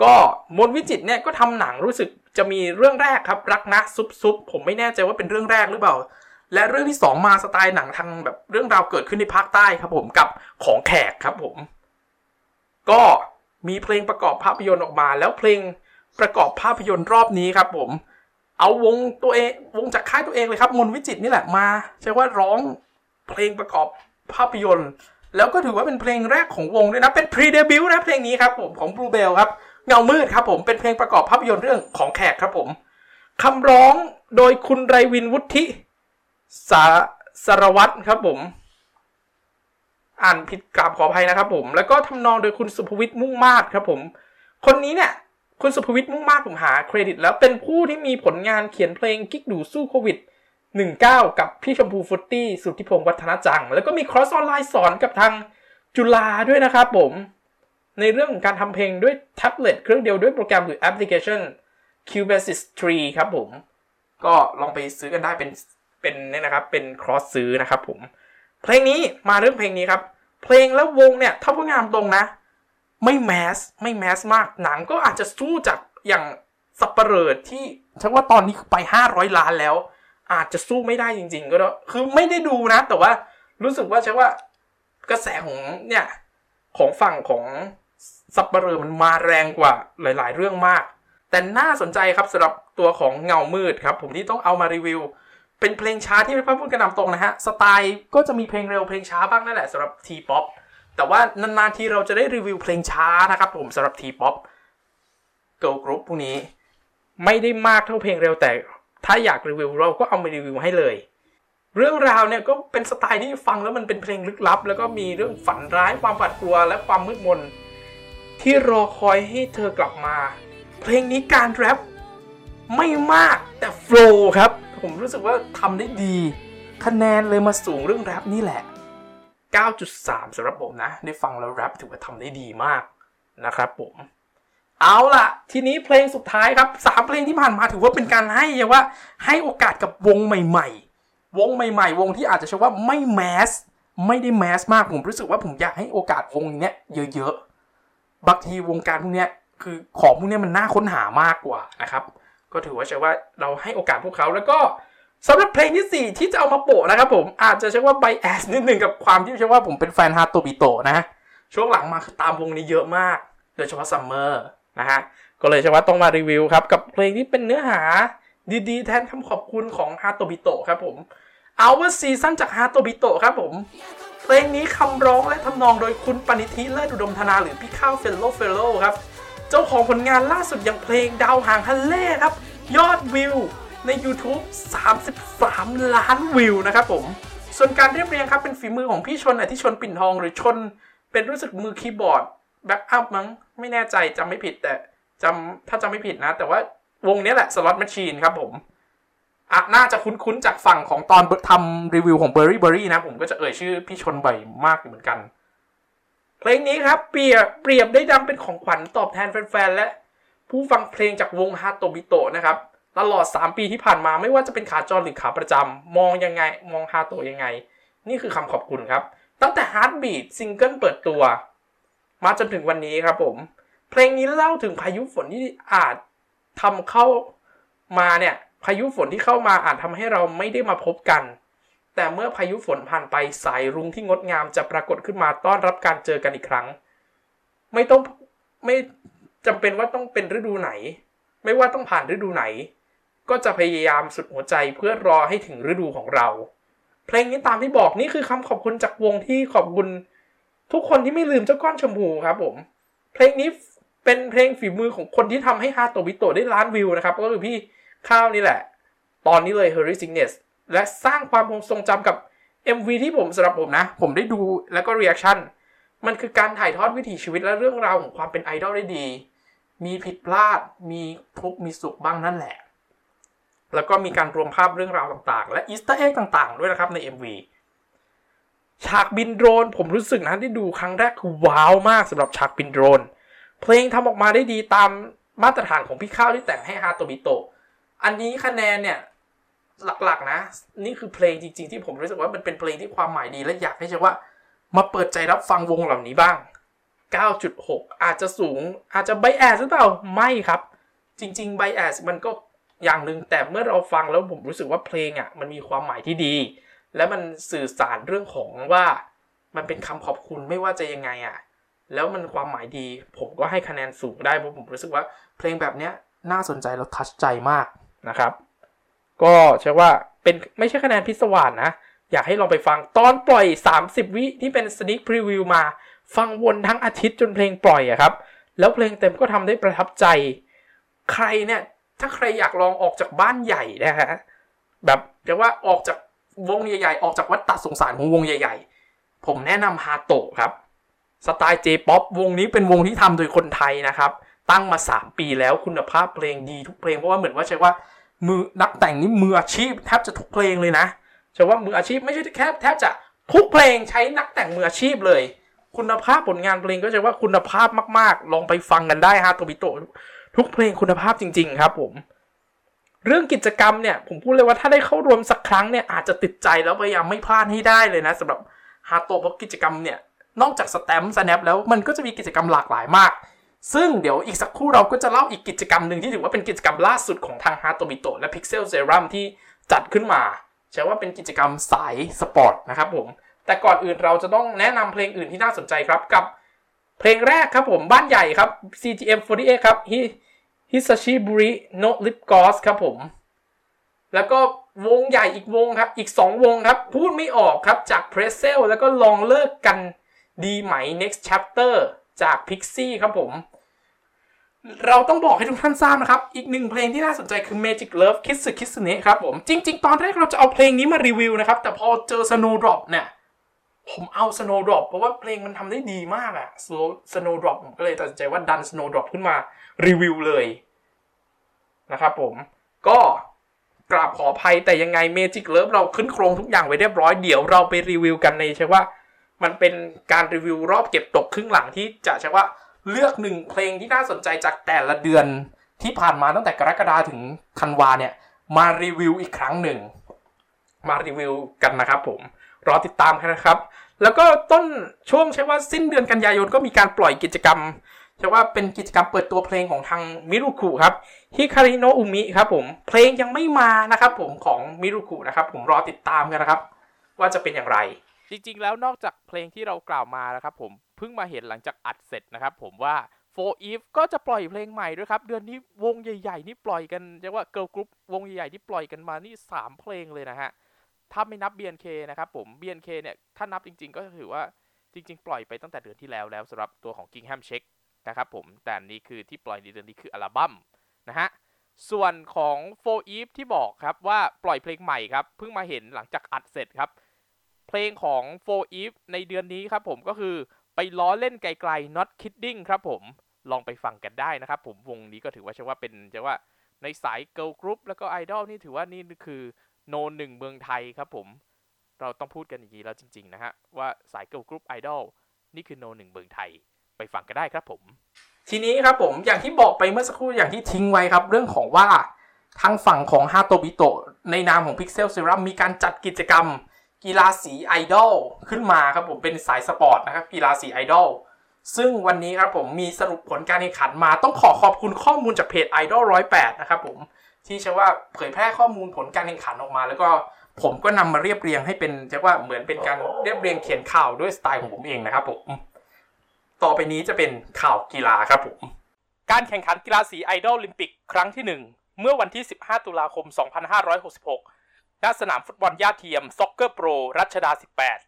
ก็มนวิจิตเนี่ยก็ทำหนังรู้สึกจะมีเรื่องแรกครับ รักนะซุปซุปผมไม่แน่ใจว่าเป็นเรื่องแรกหรือเปล่า และเรื่องที่ 2 มาสไตล์หนังทางแบบเรื่องราวเกิดขึ้นในภาคใต้ครับผมกับของแขกครับผม ก็มีเพลงประกอบภาพยนตร์ออกมา แล้วเพลงประกอบภาพยนตร์รอบนี้ครับผม เอาวงตัวเองวงจากค่ายตัวเองเลยครับมนวิจิตนี่แหละมาใช่ว่าร้องเพลงประกอบภาพยนตร์ แล้วก็ถือว่าเป็นเพลงแรกของวงด้วยนะเป็น pre-debut นะเพลงนี้ครับผมของ Bluebell ครับเงามืดครับผมเป็นเพลงประกอบภาพยนตร์เรื่องของแขกครับผมคำร้องโดยคุณไรวินวุฒิ สาสารวัตรครับผม อ่านผิดกราบขออภัยนะครับผม แล้วก็ทำนองโดยคุณสุภวิทย์มุ่งมาศครับผม คนนี้เนี่ย คุณสุภวิทย์มุ่งมาศผมหาเครดิต แล้วเป็นผู้ที่มีผลงานเขียนเพลงกิ๊กดูสู้โควิด19 กับพี่ชมพูฟรุตตี้สุทธิพงศ์วัฒนจัง แล้วก็มีคอร์สออนไลน์สอนกับทางจุฬาด้วยนะครับผม ในเรื่องของการทำเพลงด้วยแท็บเล็ตเครื่องเดียวด้วยโปรแกรมหรือแอปพลิเคชัน Cubasis 3 ครับผม ก็ลองไปซื้อกันได้เป็น เป็นเนี่ยนะครับ เป็นคอร์สซื้อนะครับผม เพลงนี้มาเรื่องเพลงนี้ครับ เพลงแรกวงเนี่ยถ้าพูดงามตรงนะ ไม่ mass ไม่ mass มาก หนังก็อาจจะสู้จากอย่างสัปเหร่อที่ฉันว่าตอนนี้ไป 500 ล้านแล้ว อาจจะสู้ไม่ได้จริง ๆ ก็ได้คือไม่ได้ดูนะ แต่ว่ารู้สึกว่าใช่ว่ากระแสของเนี่ยของฝั่งของสัปเหร่อมันมาแรงกว่าหลาย ๆ เรื่องมาก แต่น่าสนใจครับสำหรับตัวของเงามืดครับ ผมที่ต้องเอามารีวิว เป็นเพลงช้าที่ไม่พูดกระนำตรงนะฮะ สไตล์ก็จะมีเพลงเร็วเพลงช้าบ้างนั่นแหละสำหรับทีป๊อปแต่ว่านานๆทีเราจะได้รีวิวเพลงช้านะครับผมสำหรับทีป๊อปเกิร์ลกรุ๊ปพวกนี้ ไม่ได้มากเท่าเพลงเร็วแต่ ถ้าอยากรีวิวเราก็เอามารีวิวให้เลย เรื่องราวเนี่ยก็เป็นสไตล์ที่ฟังแล้วมันเป็นเพลงลึกลับ แล้วก็มีเรื่องฝันร้ายความหวาดกลัวและความมืดมน ที่รอคอยให้เธอกลับมา เพลงนี้การแรปไม่มากแต่ flow ครับ ผมรู้สึกว่าทำได้ดี คะแนนเลยมาสูงเรื่องแรปนี่แหละ 9.3สำหรับผมนะ ได้ฟังแล้วแรปถือว่าทำได้ดีมากนะครับผมเอาล่ะ ทีนี้เพลงสุดท้ายครับสามเพลงที่ผ่านมาถือว่าเป็นการให้ว่า ให้โอกาสกับวงใหม่ๆ วงใหม่ ๆ วงที่อาจจะใช้ว่าไม่แมสไม่ได้แมสมากผมรู้สึกว่าผมอยากให้โอกาสวงเนี้ยเยอะๆบางทีวงการพวกเนี้ยคือของพวกเนี้ยมันน่าค้นหามากกว่านะครับ ก็ถือว่าใช่ว่าเราให้โอกาสพวกเขาแล้วก็สำหรับเพลงที่ 4 ที่จะเอามาโปะนะครับผมอาจจะใช้ว่าไบแอสนิดหนึ่งกับความที่ใช่ว่าผมเป็นแฟนฮาโตบิโตนะช่วงหลังมาตามวงนี้เยอะมาก โดยเฉพาะซัมเมอร์นะฮะก็เลยใช่ว่าต้องมารีวิวครับ กับเพลงที่เป็นเนื้อหาดีๆ แทนคำขอบคุณของฮาโตบิโตครับผม Our Season จากฮาโตบิโตครับผม เพลงนี้คำร้องและทำนองโดยคุณปณิธิเลิศอุดมธนาหรือพี่ข้าว Fellow Fellow ครับ เจ้าของผลงานล่าสุดอย่างเพลงดาวหางฮัลเลย์ครับ ยอดวิวใน YouTube 33 ล้านวิวนะครับผม ส่วนการเรียบเรียงครับเป็นฝีมือของพี่ชนอธิชนปิ่นทองหรือชน เป็นรู้สึกมือคีย์บอร์ด backup มั้งไม่แน่ใจจำไม่ผิดแต่จำถ้าจำไม่ผิดนะ แต่ว่าวงนี้แหละ Slot Machine ครับผมอะน่าจะคุ้นๆจากฝั่งของตอนทำรีวิวของ b u r r y b u r r y นะ ผมก็จะเอ่ยชื่อพี่ชนบ่อยมากเหมือนกัน เพลงนี้ครับเปรียบเปรียบได้ดังเป็นของขวัญตอบแทนแฟนๆและ ผู้ฟังเพลงจากวงฮาโตบิโตะนะครับ ตลอด 3 ปีที่ผ่านมาไม่ว่าจะเป็นขาจรหรือขาประจำมองยังไงมองฮาโตะยังไง นี่คือคำขอบคุณครับ ตั้งแต่ Heartbeat ซิงเกิลเปิดตัว มาจนถึงวันนี้ครับผม เพลงนี้เล่าถึงพายุฝนที่อาจทำเข้ามาเนี่ยพายุฝนที่เข้ามาอาจทำให้เราไม่ได้มาพบกัน แต่เมื่อพายุฝนผ่านไปสายรุ้งที่งดงามจะปรากฏขึ้นมาต้อนรับการเจอกันอีกครั้ง ไม่ต้องไม่จำเป็นว่าต้องเป็นฤดูไหน ไม่ว่าต้องผ่านฤดูไหน ก็จะพยายามสุดหัวใจเพื่อรอให้ถึงฤดูของเรา เพลงนี้ตามที่บอกนี่คือคำขอบคุณจากวงที่ขอบคุณ ทุกคนที่ไม่ลืมเจ้าก้อนชมพูครับผม เพลงนี้เป็นเพลงฝีมือของคนที่ทำให้ฮาโตบิโตได้ล้านวิวนะครับ ก็คือพี่ข้าวนี่แหละ ตอนนี้เลย h u r r y Sickness และสร้างความทรงจำกับ MV ที่ผมสำหรับผมนะ ผมได้ดูแล้วก็ reaction มันคือการถ่ายทอดวิถีชีวิตและเรื่องราวของความเป็นไอดอลได้ดี มีผิดพลาด มีทุกข์มีสุขบ้างนั่นแหละ แล้วก็มีการรวมภาพเรื่องราวต่างๆ และ Easter egg ต่างๆ ด้วยนะครับใน MV ฉากบินโดรน ผมรู้สึกนะที่ดูครั้งแรกคือว้าวมากสำหรับฉากบินโดรน เพลงทำออกมาได้ดีตามมาตรฐานของพี่ข้าวที่แต่งให้ฮาโตบิโตะอันนี้คะแนนเนี่ย หลักๆ นะ นี่คือเพลงจริง ๆ ที่ผมรู้สึกว่ามันเป็นเพลงที่ความหมายดีและอยากให้เชื่อว่า มาเปิดใจรับฟังวงเหล่านี้บ้าง 9.6 อาจจะสูงอาจจะไบแอสหรือเปล่าไม่ครับ จริงๆไบแอสมันก็อย่างหนึ่งแต่เมื่อเราฟังแล้วผมรู้สึกว่าเพลงอะมันมีความหมายที่ดี และมันสื่อสารเรื่องของว่ามันเป็นคำขอบคุณไม่ว่าจะยังไงอะแล้วมันความหมายดี ผมก็ให้คะแนนสูงได้เพราะผมรู้สึกว่าเพลงแบบเนี้ยน่าสนใจแล้วทัชใจมากนะครับ ก็เชื่อว่าเป็นไม่ใช่คะแนนพิศวาสนะ อยากให้ลองไปฟังตอนปล่อย 30 วิที่เป็นสนิคพรีวิวมา ฟังวนทั้งอาทิตย์จนเพลงปล่อยอะครับ แล้วเพลงเต็มก็ทำได้ประทับใจ ใครเนี่ยถ้าใครอยากลองออกจากบ้านใหญ่นะฮะแบบจะว่าออกจากวงใหญ่ๆ ออกจากวัฏฏะสงสารของวงใหญ่ ๆ ผมแนะนำฮาโตะครับสไตล์เจป๊อปวงนี้เป็นวงที่ทำโดยคนไทยนะครับ ตั้งมา 3 ปีแล้วคุณภาพเพลงดีทุกเพลงเพราะว่าเหมือนว่าใช่ว่า มือนักแต่งนี่มืออาชีพแทบจะทุกเพลงเลยนะใช่ว่ามืออาชีพไม่ใช่แค่แทบจะทุกเพลงใช้นักแต่งมืออาชีพเลย คุณภาพผลงานเพลงก็จะว่าคุณภาพมากๆ ลองไปฟังกันได้ฮะโตบิโตทุกเพลงคุณภาพจริง ๆ ครับผมเรื่องกิจกรรมเนี่ยผมพูดเลยว่าถ้าได้เข้ารวมสักครั้งเนี่ยอาจจะติดใจแล้วพยายามไม่พลาดให้ได้เลยนะสำหรับฮาโตเพราะกิจกรรมเนี่ยนอกจาก stamp snap แล้วมันก็จะมีกิจกรรมหลากหลายมาก ซึ่งเดี๋ยวอีกสักครู่เราก็จะเล่าอีกกิจกรรมหนึ่งที่ถือว่าเป็นกิจกรรมล่าสุดของทางฮาโตบิโตและ Pixel Serum ที่จัดขึ้นมาใช้ว่าเป็นกิจกรรมสายสปอร์ตนะครับผม แต่ก่อนอื่นเราจะต้องแนะนำเพลงอื่นที่น่าสนใจครับกับเพลงแรกครับผมบ้านใหญ่ครับ CGM48 ครับ Hisashi Buri No Lip Gloss ครับผม แล้วก็วงใหญ่อีกวงครับ อีก 2 วงครับ พูดไม่ออกครับจาก p r e s e l แล้วก็ลองเลิกกันดีไหม Next Chapter จาก Pixie ครับผม เราต้องบอกให้ทุกท่านทราบนะครับ อีกหนึ่งเพลงที่น่าสนใจคือ Magic Love Kiss Kiss เนะครับผม จริง ๆ ตอนแรกเราจะเอาเพลงนี้มารีวิวนะครับ แต่พอเจอ Snowdrop เนี่ย ผมเอา Snowdrop เพราะว่าเพลงมันทำได้ดีมากอะ Snowdrop ผมก็เลยตัดสินใจว่าดัน Snowdrop ขึ้นมารีวิวเลยนะครับผม ก็กราบขออภัยแต่ยังไง Magic Love เราขึ้นโครงทุกอย่างไว้เรียบร้อย เดี๋ยวเราไปรีวิวกันในใช่ว่า มันเป็นการรีวิวรอบเก็บตกครึ่งหลังที่จะใช่ว่าเลือกหนึ่งเพลงที่น่าสนใจจากแต่ละเดือนที่ผ่านมาตั้งแต่กรกฎาถึงธันวาเนี่ยมารีวิวอีกครั้งหนึ่ง มารีวิวกันนะครับผมรอติดตามกันนะครับ แล้วก็ต้นช่วงใช่ว่าสิ้นเดือนกันยายนก็มีการปล่อยกิจกรรมใช่ว่าเป็นกิจกรรมเปิดตัวเพลงของทางมิรุคุครับฮิคาริโนอุมิครับผมเพลงยังไม่มานะครับผมของมิรุคุนะครับผมรอติดตามกันนะครับ ว่าจะเป็นอย่างไร จริงๆแล้วนอกจากเพลงที่เรากล่าวมานะครับผมเพิ่งมาเห็นหลังจากอัดเสร็จนะครับผมว่า 4EVE ก็จะปล่อยเพลงใหม่ด้วยครับ เดือนนี้วงใหญ่ ๆ นี่ปล่อยกันเรียกว่าเกิร์ลกรุ๊ปวงใหญ่ๆที่ปล่อยกันมานี่ 3 เพลงเลยนะฮะ ถ้าไม่นับ BNK นะครับผม BNK เนี่ย ถ้านับจริง ๆ ก็ถือว่าจริง ๆ ปล่อยไปตั้งแต่เดือนที่แล้วแล้วสำหรับตัวของ Gingham Check นะครับผม แต่นี้คือที่ปล่อยในเดือนนี้คืออัลบั้มนะฮะ ส่วนของ For Eve ที่บอกครับว่าปล่อยเพลงใหม่ครับเพิ่งมาเห็นหลังจากอัดเสร็จครับ เพลงของ For Eve ในเดือนนี้ครับผมก็คือไปล้อเล่นไกลๆ not kidding ครับผมลองไปฟังกันได้นะครับผมวงนี้ก็ถือว่าใช่ว่าเป็นจะว่าในสาย girl group แล้วก็ไอดอลนี่ถือว่านี่คือโนหนึ่งเมืองไทยครับผม เราต้องพูดกันอย่างนี้แล้วจริงๆนะฮะ ว่าสาย girl group idol นี่คือโนหนึ่งเมืองไทยไปฟังกันได้ครับผม ทีนี้ครับผมอย่างที่บอกไปเมื่อสักครู่อย่างที่ทิ้งไว้ครับ เรื่องของว่าทางฝั่งของฮาโตบิโตในนามของ Pixel Serum มีการจัดกิจกรรม กีฬาสีไอดอลขึ้นมาครับผมเป็นสายสปอร์ตนะครับกีฬาสีไอดอลซึ่งวันนี้ครับผมมีสรุปผลการแข่งขันมาต้องขอขอบคุณข้อมูลจากเพจ Idol 108 นะครับผมที่ใช่ว่าเผยแพร่ข้อมูลผลการแข่งขันออกมา แล้วก็ผมก็นำมาเรียบเรียงให้เป็นจะว่าเหมือนเป็นการเรียบเรียงเขียนข่าวด้วยสไตล์ของผมเองนะครับผมต่อไปนี้จะเป็นข่าวกีฬาครับผมการแข่งขันกีฬาสีไอดอลลิมปิกครั้งที่ 1 เมื่อวันที่ 15 ตุลาคม 2566 ณสนามฟุตบอลหญ้าเทียม Soccer Pro รัชดา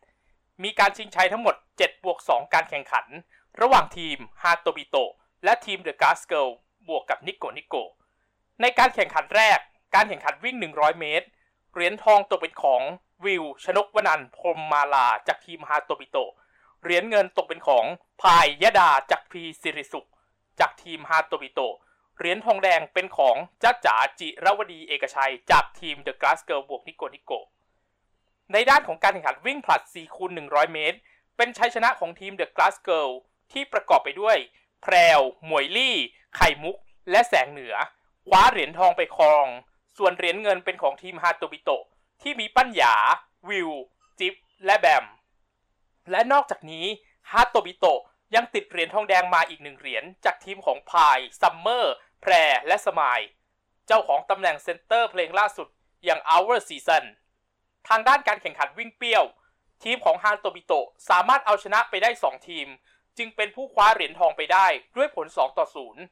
18 มีการชิงชัยทั้งหมด 7 บวก 2 การแข่งขัน ระหว่างทีมฮาโตบิโตและทีม The Glass Girl บวกกับนิโกนิโก ในการแข่งขันแรก การแข่งขันวิ่ง 100 เมตร เหรียญทองตกเป็นของวิว ชนกวนันพรมมาลาจากทีมฮาโตบิโต เหรียญเงินตกเป็นของพายยดาจากพีสิริสุข จากทีมฮาโตบิโต เหรียญทองแดงเป็นของจ้าจ๋าจิรวดีเอกชัย จากทีมเดอะก s สเกิลบวกนิโกนิโก ในด้านของการแข่งขันวิ่งผลัด4คูณ100 เมตร เป็นชัยชนะของทีมเดอะก s สเกิลที่ประกอบไปด้วย แพรว หมวยลี่ ไข่มุก และแสงเหนือ คว้าเหรียญทองไปครอง ส่วนเหรียญเงินเป็นของทีมฮาโตบิโตะที่มีปัญญาวิว จิ๊บ และแบม และนอกจากนี้ฮาโตบิโตะ ยังติดเหรียญทองแดงมาอีกหนึ่งเหรียญจากทีมของพายซัมเมอร์แพรและสมายเจ้าของตำแหน่ง center เพลงล่าสุดอย่าง Our Season ทางด้านการแข่งขันวิ่งเปี้ยว ทีมของฮาโตบิโตสามารถเอาชนะไปได้ 2 ทีม จึงเป็นผู้คว้าเหรียญทองไปได้ด้วยผล 2 ต่อ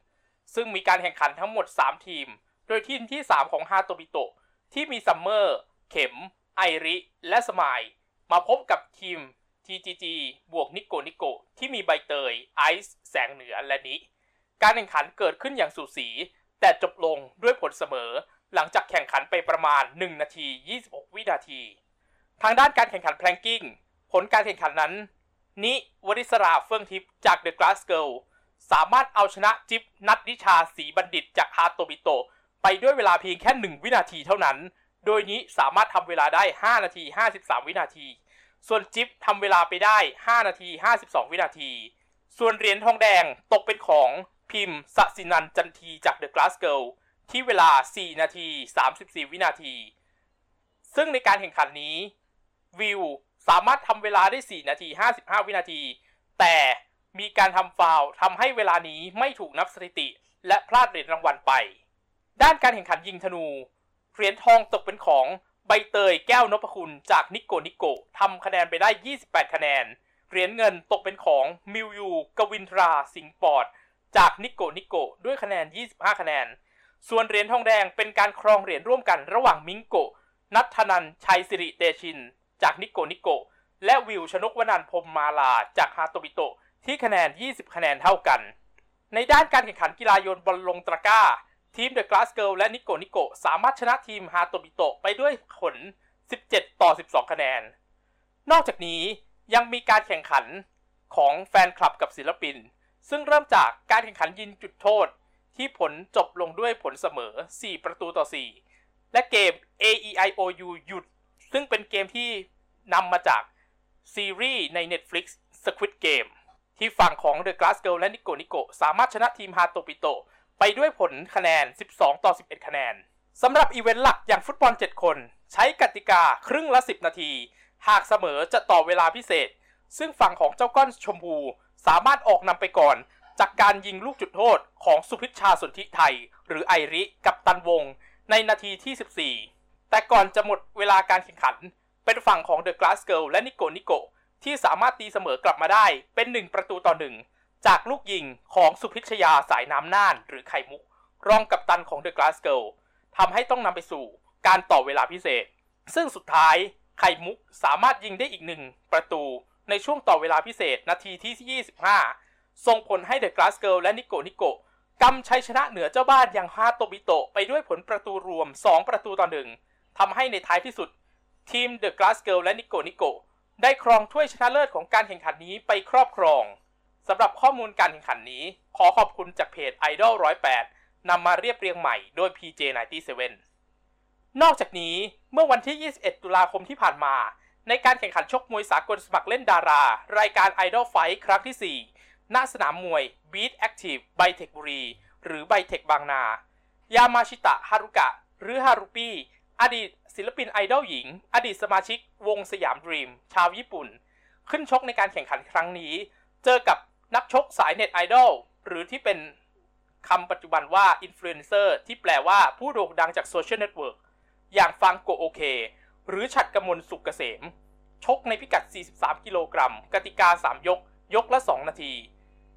0 ซึ่งมีการแข่งขันทั้งหมด 3 ทีม โดยทีมที่ 3 ของฮาโตบิโตที่มีซัมเมอร์ เข็ม ไอริ และสมาย มาพบกับทีม TGG บวกนิโกนิโกที่มีใบเตย ไอซ์ แสงเหนือและนิ การแข่งขันเกิดขึ้นอย่างสูสี แต่จบลงด้วยผลเสมอ หลังจากแข่งขันไปประมาณ 1 นาที 26 วินาที ทางด้านการแข่งขันแพลงกิ้ง ผลการแข่งขันนั้น นิวริศราเฟื่องทิพย์จากเดอะกลาสเกิลสามารถเอาชนะจิ๊บนัทนิชาสีบัณฑิตจากฮาโตบิโตไปด้วยเวลาเพียงแค่ 1 วินาทีเท่านั้น โดยนี้สามารถทำเวลาได้ 5 นาที 53 วินาที ส่วนจิ๊บทำเวลาไปได้ 5 นาที 52 วินาที ส่วนเหรียญทองแดงตกเป็นของพิมพ์สสินันจันทีจาก The Glass Girl ที่เวลา 4 นาที 34 วินาที ซึ่งในการแข่งขันนี้ วิวสามารถทำเวลาได้ 4 นาที 55 วินาที แต่มีการทำฟาวล์ทำให้เวลานี้ไม่ถูกนับสถิติ และพลาดเหรียญรางวัลไป ด้านการแข่งขันยิงธนู เหรียญทองตกเป็นของ ใบเตยแก้วนพคุณจากนิโกนิโกทำคะแนนไปได้ 28 คะแนน เหรียญเงินตกเป็นของมิวยูกวินทราสิงปอดจากนิโกนิโกด้วยคะแนน 25 คะแนน ส่วนเหรียญทองแดงเป็นการครองเหรียญร่วมกันระหว่างมิงโกนัทนันชัยสิริเตชิน จากนิโกนิโกและวิวชนกวนันพรมมาลาจากฮาโตบิโตที่คะแนน 20 คะแนนเท่ากัน ในด้านการแข่งขันกีฬาโยนบอลลงตะกร้า ทีม The Glass Girl และนิโกนิโกสามารถชนะทีมฮาโตบิโตะไปด้วยผล 17 ต่อ 12 คะแนน นอกจากนี้ยังมีการแข่งขันของแฟนคลับกับศิลปิน ซึ่งเริ่มจากการแข่งขันยิงจุดโทษ ที่ผลจบลงด้วยผลเสมอ 4 ประตูต่อ 4 และเกม A E I O U หยุด ซึ่งเป็นเกมที่นำมาจากซีรีส์ใน Netflix Squid Game ที่ฝั่งของ The Glass Girl และ Nico Nico สามารถชนะทีมฮาโตปิโต ไปด้วยผลคะแนน 12 ต่อ 11 คะแนนสำหรับอีเวนต์หลักอย่างฟุตบอล 7 คน ใช้กติกาครึ่งละ 10 นาที หากเสมอจะต่อเวลาพิเศษ ซึ่งฝั่งของเจ้าก้อนชมพูสามารถออกนำไปก่อน จากการยิงลูกจุดโทษของสุพิชชาสนธิไทย หรือไอริกัปตันวง ในนาทีที่ 14 แต่ก่อนจะหมดเวลาการแข่งขัน เป็นฝั่งของ The Glass Girl และนิโกนิโกที่สามารถตีเสมอกลับมาได้เป็น 1 ประตูต่อหนึ่ง จากลูกยิงของสุพิชยาสายน้ำน่านหรือไข่มุก รองกัปตันของ The Glass Girl ทำให้ต้องนำไปสู่การต่อเวลาพิเศษ ซึ่งสุดท้ายไข่มุกสามารถยิงได้อีกหนึ่งประตูในช่วงต่อเวลาพิเศษนาทีที่ 25 ส่งผลให้ The Glass Girl และนิโกนิโกกำชัยชนะเหนือเจ้าบ้านอย่างฮาโตบิโตะไปด้วยผลประตูรวม 2 ประตูต่อหนึ่งทำให้ในท้ายที่สุด ทีม The Glass Girl และนิโกนิโกได้ครองถ้วยชนะเลิศของการแข่งขันนี้ไปครอบครอง สำหรับข้อมูลการแข่งขันนี้ ขอขอบคุณจากเพจ Idol 108นำมาเรียบเรียงใหม่โดย PJ97 นอกจากนี้เมื่อวันที่ 21 ตุลาคมที่ผ่านมา ในการแข่งขันชกมวยสากลสมัครเล่นดารา รายการ Idol Fight ครั้งที่ 4 ณ สนามมวย Beat Active ไบเทคบุรี หรือไบเทคบางนา ยามาชิตะฮารุกะ หรือฮารุปี้ อดีตศิลปินไอดอลหญิง อดีตสมาชิก วง Siam Dream ชาวญี่ปุ่น ขึ้นชกในการแข่งขันครั้งนี้ เจอกับ นักชกสายเน็ตไอดอลหรือที่เป็นคำปัจจุบันว่าอินฟลูเอนเซอร์ที่แปลว่าผู้โด่งดังจากโซเชียลเน็ตเวิร์กอย่างฟังโกโอเค หรือฉัดกมลสุกเกษม ชกในพิกัด 43 กิโลกรัม กติกา 3 ยก ยกละ 2 นาที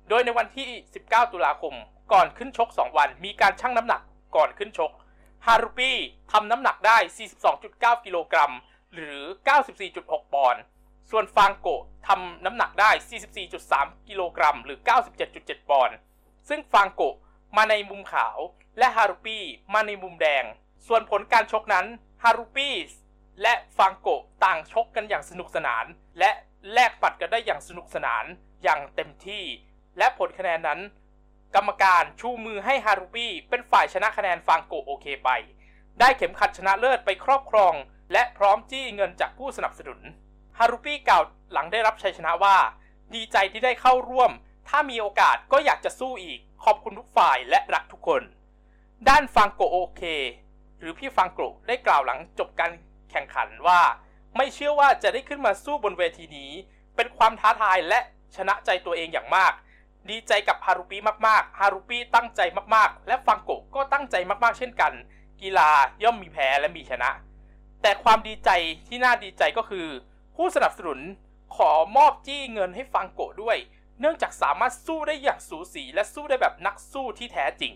โดยในวันที่ 19 ตุลาคม ก่อนขึ้นชก 2 วัน มีการชั่งน้ำหนักก่อนขึ้นชก ฮารุปี้ทำน้ำหนักได้ 42.9 กิโลกรัม หรือ 94.6 ปอนด์ ส่วนฟางโกะทำน้ำหนักได้ 44.3 กิโลกรัม หรือ 97.7 ปอนด์ ซึ่งฟางโกะมาในมุมขาว และฮารุปี้มาในมุมแดง ส่วนผลการชกนั้นฮารุปี้และฟางโกะต่างชกกันอย่างสนุกสนาน และแลกปัดกันได้อย่างสนุกสนานอย่างเต็มที่ และผลคะแนนนั้น กรรมการชูมือให้ฮารุปี้เป็นฝ่ายชนะคะแนนฟางโกะโอเคไป ได้เข็มขัดชนะเลิศไปครอบครอง และพร้อมจี้เงินจากผู้สนับสนุน ฮารุปี้กล่าวหลังได้รับชัยชนะว่า ดีใจที่ได้เข้าร่วม ถ้ามีโอกาสก็อยากจะสู้อีก ขอบคุณทุกฝ่ายและรักทุกคน ด้านฟังโกโอเค หรือพี่ฟังโกได้กล่าวหลังจบการแข่งขันว่า ไม่เชื่อว่าจะได้ขึ้นมาสู้บนเวทีนี้ เป็นความท้าทายและชนะใจตัวเองอย่างมาก ดีใจกับฮารุปีมากๆฮารุปีตั้งใจมากๆ และฟังโกก็ตั้งใจมากๆ เช่นกัน กีฬาย่อมมีแพ้และมีชนะ แต่ความดีใจที่น่าดีใจก็คือ ผู้สนับสนุนขอมอบจี้เงินให้ฟังโกะด้วย เนื่องจากสามารถสู้ได้อย่างสูสีและสู้ได้แบบนักสู้ที่แท้จริง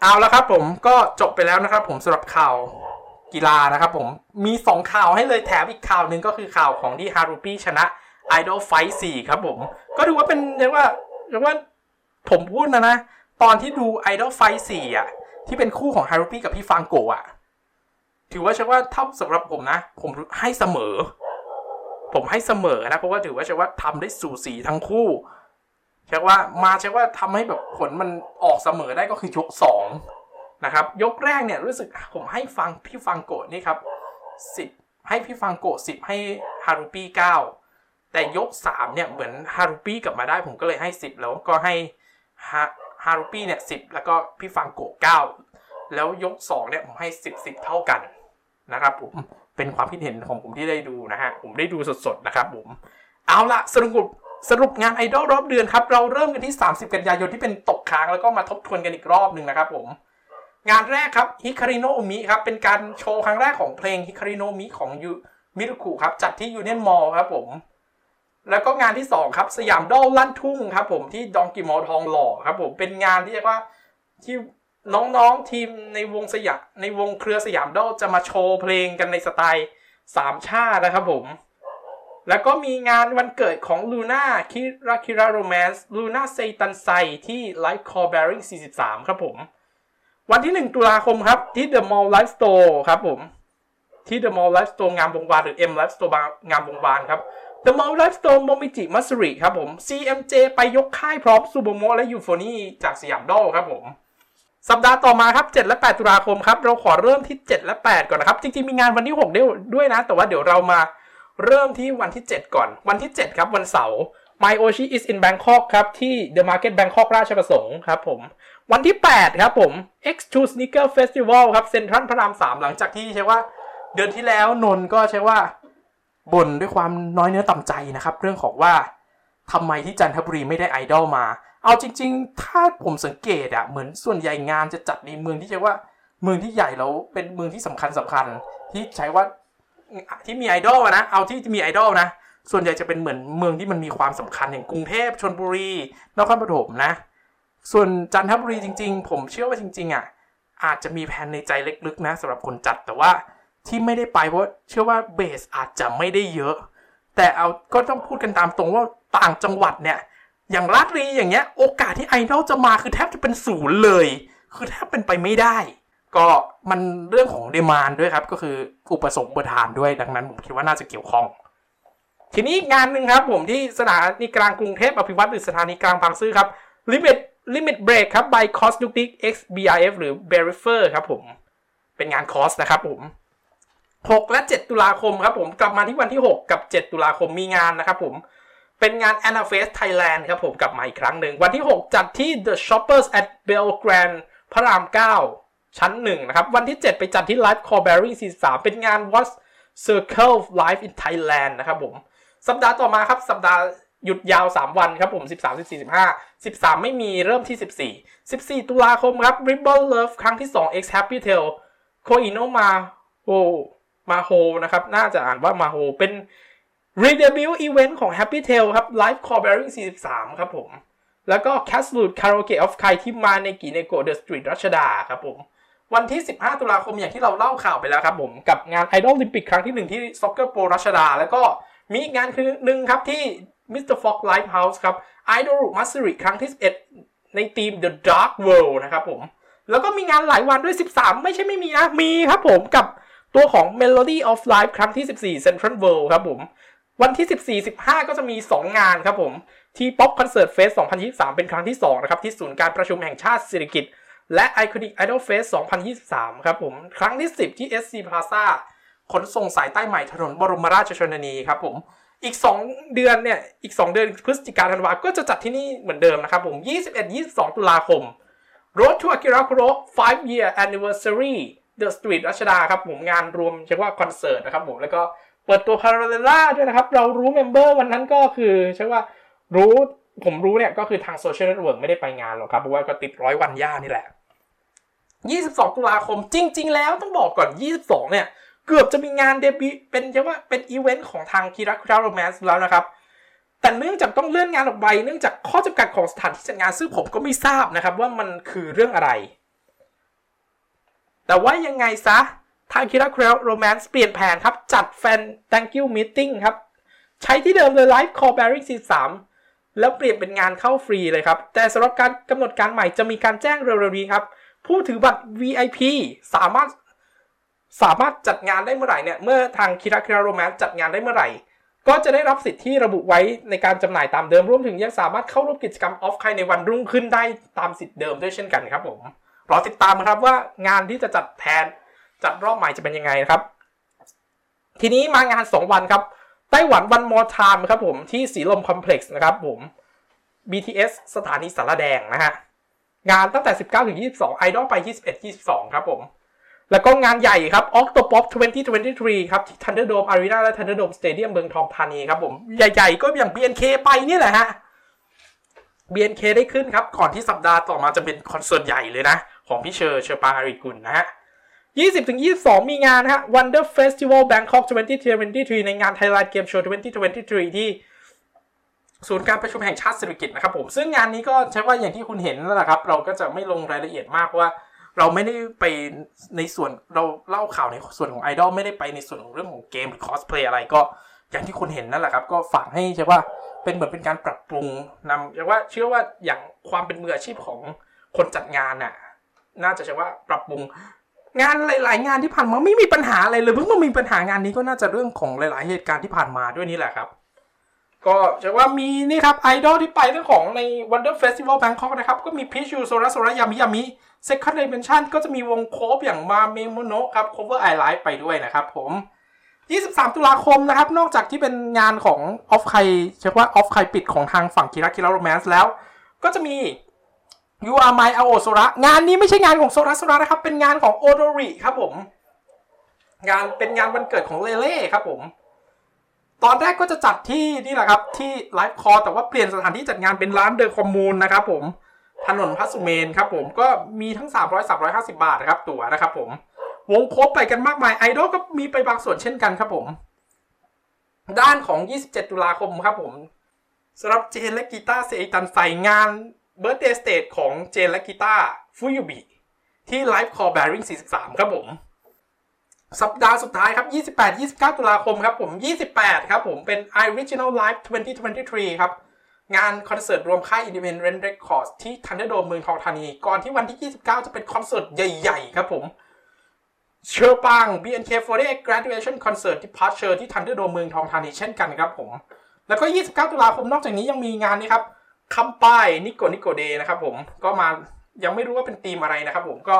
เอาและครับผมก็จบไปแล้วนะครับ ผมสำหรับข่าวกีฬานะครับผมมี 2 ข่าวให้เลยแถมอีกข่าวหนึ่งก็คือข่าวของที่ฮารุปี้ชนะ Idol Fight 4 ครับผม ก็ถือว่าเป็นเรียกว่าเรียกว่าผมพูดนะนะ ตอนที่ดู Idol Fight 4 อะ ที่เป็นคู่ของฮารุปี้กับพี่ฟางโกะอะ ถือว่าใช่ว่าถ้าสำหรับผมนะ ผมให้เสมอ ผมให้เสมอนะ เพราะว่าถือว่าใช่ว่าทำได้สูสีทั้งคู่ใช่ว่ามาใช่ว่าทำให้แบบผลมันออกเสมอได้ก็คือยกสองนะครับ ยกแรกเนี่ยรู้สึกผมให้ฟังพี่ฟังโกนี่ครับสิบให้พี่ฟังโกสิบให้ฮารุปี้เก้าแต่ยกสามเนี่ยเหมือนฮารุปี้กลับมาได้ผมก็เลยให้สิบแล้วก็ให้ฮาฮารุปี้เนี่ยสิบแล้วก็พี่ฟังโกเก้าแล้วยกสองเนี่ยผมให้สิบสิบเท่ากัน นะครับผมเป็นความคิดเห็นของผมที่ได้ดูนะฮะผมได้ดูสดๆนะครับผมเอาละสรุปสรุปงานไอดอลรอบเดือนครับ เราเริ่มกันที่ 30 กันยายนที่เป็นตกค้างแล้วก็มาทบทวนกันอีกรอบหนึ่งนะครับผมงานแรกครับฮิคาริโนมิครับเป็นการโชว์ครั้งแรกของเพลงฮิคาริโนมิของยูมิรุคุครับจัดที่ Union Mall ครับผมแล้วก็งานที่ 2 ครับ Siam Dol ลั่นทุ่งครับผมที่ Donki Mall ทองหล่อครับผมเป็นงานที่เรียกว่าที่ น้องๆทีมในวงสยามในวงเครือ Siam Dol จะมาโชว์เพลงกันในสไตล์สามชาตินะครับผม แล้วก็มีงานวันเกิดของลูน่า Kira Kira Romance ลูน่า Seitansai ที่ไลฟ์คอร์แบริ่ง43 ครับผม วันที่ 1 ตุลาคมครับ ที่ The Mall Life Store ครับผม ที่ The Mall Life Store งามวงศ์วานหรือ M Life Store งามวงศ์วานครับ The Mall Life Store Momiji Matsuri ครับผม CMJ ไปยกค่ายพร้อมซูโบโมและยูโฟนี่จาก Siam Dol ครับผม สัปดาห์ต่อมาครับ 7 และ 8 ตุลาคมครับ เราขอเริ่มที่ 7 และ 8 ก่อนนะครับ จริงๆ มีงานวันที่ 6 ด้วยด้วยนะ แต่ว่าเดี๋ยวเรามาเริ่มที่วันที่ 7 ก่อน วันที่ 7 ครับวันเสาร์ My Oshi is in Bangkok ครับ ที่ The Market Bangkok ราชประสงค์ครับผม วันที่ 8 ครับผม X2 Sneaker Festival ครับเซ็นทรัลพระราม 3 หลังจากที่ใช่ว่า เดือนที่แล้วนนก็ใช่ว่าบ่นด้วยความน้อยเนื้อต่ำใจนะครับ เรื่องของว่า ทำไมที่จันทบุรีไม่ได้ไอดอลมา เอาจริง ๆ ถ้าผมสังเกตอะเหมือนส่วนใหญ่งานจะจัดในเมืองที่ใช่ว่าเมืองที่ใหญ่แล้วเป็นเมืองที่สำคัญสำคัญที่ใช้ว่าที่มีไอดอลนะเอาที่มีไอดอลนะ ส่วนใหญ่จะเป็นเหมือนเมืองที่มันมีความสำคัญอย่างกรุงเทพชนบุรีนครปฐมนะ ส่วนจันทบุรีจริง ๆ ผมเชื่อว่าจริง ๆอะอาจจะมีแผนในใจลึกๆนะสำหรับคนจัดแต่ว่าที่ไม่ได้ไปเพราะเชื่อว่าเบสอาจจะไม่ได้เยอะ แต่เอาก็ต้องพูดกันตามตรงว่า ต่างจังหวัดเนี่ย อย่างราชบุรีอย่างเงี้ย โอกาสที่ไอดอลจะมาคือแทบจะเป็นศูนย์เลย คือแทบเป็นไปไม่ได้ ก็มันเรื่องของเดมานด้วยครับ ก็คืออุปสงค์อุปทานด้วยดังนั้นผมคิดว่าน่าจะเกี่ยวข้อง ทีนี้งานหนึ่งครับผมที่สถานีกลางกรุงเทพอภิวัตรหรือสถานีกลางบางซื่อครับ Limit Limit Break ครับ by Cost n u c l i c X BIF หรือ b e r i f e r ครับผมเป็นงานคอสนะครับผม 6 และ 7 ตุลาคมครับผมกลับมาที่วันที่ 6 กับ 7 ตุลาคมมีงานนะครับผม เป็นงาน a n a Fest Thailand ครับผมกลับมาอีกครั้งหนึ่ง วันที่ 6 จัดที่ The Shoppers at Belgrand พระราม 9 ชั้น 1 นะครับ วันที่ 7 ไปจัดที่ Live Call Berry 43 เป็นงาน What Circle Live in Thailand นะครับผม สัปดาห์ต่อมาครับ สัปดาห์หยุดยาว 3 วันครับผม 13 14 15 13 ไม่มีเริ่มที่ 14 14 ตุลาคมครับ Ripple Love ครั้งที่ 2 X Happy Tail โคอิโนมาโฮมาโฮนะครับ น่าจะอ่านว่ามาโฮเป็น Redebut Event ของ Happy Tail ครับ Live Call Bearing 43 ครับผม แล้วก็ c a s t l u d Karaoke of Kai ที่มาในกีเนโก The Street รัชดาครับผม วันที่ 15 ตุลาคมอย่างที่เราเล่าข่าวไปแล้วครับผม กับงาน Idol Olympic ครั้งที่ 1 ที่ Soccer Pro รัชดา แล้วก็มีอีกงานคือหนึ่งครับที่ Mr. Fox Live House ครับ Idol Mastery ครั้งที่ 11 ในทีม The Dark World นะครับผม แล้วก็มีงานหลายวันด้วย 13 ไม่ใช่ไม่มีนะ มีครับผมกับตัวของ Melody of Life ครั้งที่ 14 Central World ครับผม วันที่ 14 15 ก็จะมี 2 งานครับผม ที่ Pop Concert Fest 2023 เป็นครั้งที่ 2 นะครับ ที่ศูนย์การประชุมแห่งชาติสิริกิติ์และ Iconic Idol Fest 2023 ครับผม ครั้งที่ 10 ที่ SC Plaza ขนส่งสายใต้ใหม่ถนนบรมราชชนนีครับผมอีก 2 เดือนเนี่ยอีก 2 เดือนพฤศจิกายนธันวาก็จะจัดที่นี่เหมือนเดิมนะครับผม 21 22 ตุลาคม Road to Akira Kuro 5 Year Anniversary The Street รัชดาครับผมงานรวมเรียกว่าคอนเสิร์ตนะครับผมแล้วก็ เปิดตัว Parallella ด้วยนะครับ เรารู้ member วันนั้นก็คือใช่ว่ารู้ผมรู้เนี่ยก็คือทางโซเชียลเน็ตเวิร์กไม่ได้ไปงานหรอกครับเพราะว่าก็ติดร้อยวันย่านี่แหละ 22 ตุลาคมจริง ๆ แล้วต้องบอกก่อน 22 เนี่ย เกือบจะมีงานเดบิวต์เป็นเรียกว่าเป็นอีเวนต์ของทาง Kira Kira Romance แล้วนะครับ แต่เนื่องจากต้องเลื่อนงานออกไปเนื่องจากข้อจำกัดของสถานที่จัดงานซึ่งผมก็ไม่ทราบนะครับว่ามันคือเรื่องอะไร แต่ว่ายังไงซะ ทางคิราคราโรแมนส์เปลี่ยนแผนครับ จัดแฟน thank you meeting ครับ ใช้ที่เดิมเลย live call bearing 43แล้วเปลี่ยนเป็นงานเข้าฟรีเลยครับ แต่สำหรับการกำหนดการใหม่จะมีการแจ้งเร็วๆนี้ครับ ผู้ถือบัตร VIP สามารถสามารถจัดงานได้เมื่อไหร่เนี่ย เมื่อทางคิราคราโรแมนส์จัดงานได้เมื่อไหร่ ก็จะได้รับสิทธิ์ที่ระบุไว้ในการจำหน่ายตามเดิมรวมถึงยังสามารถเข้าร่วมกิจกรรมออฟไคในวันรุ่งขึ้นได้ตามสิทธิ์เดิมด้วยเช่นกันครับผมรอติดตามครับว่างานที่จะจัดแทน จัดรอบใหม่จะเป็นยังไงนะครับ ทีนี้มางาน 2 วันครับไต้หวันวันมอ r ไทม์ครับผมที่ Silom Complex นะครับผม BTS สถานีศาลาแดงนะฮะงานตั้งแต่ 19ถึง22 Idol ไป 21 22 ครับผม แล้วก็งานใหญ่ครับ Octopop 2023 ครับที่ Thunderdome Arena และ Thunderdome Stadium เมืองทองธานีครับผม ใหญ่ๆ ก็อย่าง BNK ไปนี่แหละฮะ BNK ได้ขึ้นครับ ก่อนที่สัปดาห์ต่อมาจะเป็นคอนเสิร์ตใหญ่เลยนะ ของพี่เฌอเฌอปรางอารีย์กุลนะฮะ 20ถึง22 มีงานฮะ Wonder Festival Bangkok 2023 ในงาน Thailand Game Show 2023 ที่ศูนย์การประชุมแห่งชาติสิริกิติ์นะครับผม ซึ่งงานนี้ก็ใช้ว่าอย่างที่คุณเห็นนั่นแหละครับ เราก็จะไม่ลงรายละเอียดมากเพราะว่า เราไม่ได้ไปในส่วนเราเล่าข่าวในส่วนของไอดอลไม่ได้ไปในส่วนของเรื่องของเกมหรือคอสเพลย์อะไรก็อย่างที่คุณเห็นนั่นแหละครับ ก็ฝากให้ใช่ว่าเป็นเหมือนเป็นการปรับปรุงนำใช่ว่าเชื่อว่าอย่างความเป็นมืออาชีพของคนจัดงานน่ะน่าจะใช่ว่าปรับปรุง งานหลาย ๆ งานที่ผ่านมาไม่มีปัญหาอะไรเลยเพิ่งมามีปัญหางานนี้ก็น่าจะเรื่องของหลาย ๆ เหตุการณ์ที่ผ่านมาด้วยนี่แหละครับ ก็จะว่ามีนี่ครับไอดอลที่ไปเรื่องของใน Wonder Festival Bangkok นะครับ ก็มีพิชูโซระโซระยามิยามิ Second Dimension ก็จะมีวงโคฟอย่างมาเมโมโนะครับ Cover I Live ไปด้วยนะครับผม23 ตุลาคมนะครับ นอกจากที่เป็นงานของ off-kai เรียกว่า off-kai ปิดของทางฝั่ง Kira Kira Romance แล้ว ก็จะมี You Are My Ao Sora งานนี้ไม่ใช่งานของโซระโซระนะครับ เป็นงานของโอโดริครับผม งานเป็นงานวันเกิดของเลเล่ครับผม ตอนแรกก็จะจัดที่นี่แหละครับ ที่ไลฟ์คอร์แต่ว่าเปลี่ยนสถานที่จัดงานเป็นร้าน The Commune นะครับผมถนนพระสุเมรุครับผมก็มีทั้ง 300 350 บาทนะครับตั๋วนะครับผม วงโคบไปกันมากมายไอดอลก็มีไปบางส่วนเช่นกันครับผม ด้านของ 27 ตุลาคมครับผมสำหรับเจนและกีตาร์เซตันใส่งาน Birthday Stage ของเจนและกีตาร์ฟูยูบิที่ไลฟ์คอร์แบริ่ง43 ครับผม สัปดาห์สุดท้ายครับ 28 29 ตุลาคมครับผม 28 ครับผมเป็น Original Live 2023 ครับ งานคอนเสิร์ตรวมค่าย Independent Records ที่ Thunderdome เมืองทองธานี ก่อนที่วันที่ 29 จะเป็นคอนเสิร์ตใหญ่ ๆ ครับผมเชอร์ปัง BNK48 Graduation Concert ที่พาร์ทเชอร์ที่ Thunderdome เมืองทองธานีเช่นกันครับผม แล้วก็ 29 ตุลาคมนอกจากนี้ยังมีงานนี้ครับ คำป้ายนิโกนิโกเดนะครับผมก็มายังไม่รู้ว่าเป็นธีมอะไรนะครับผมก็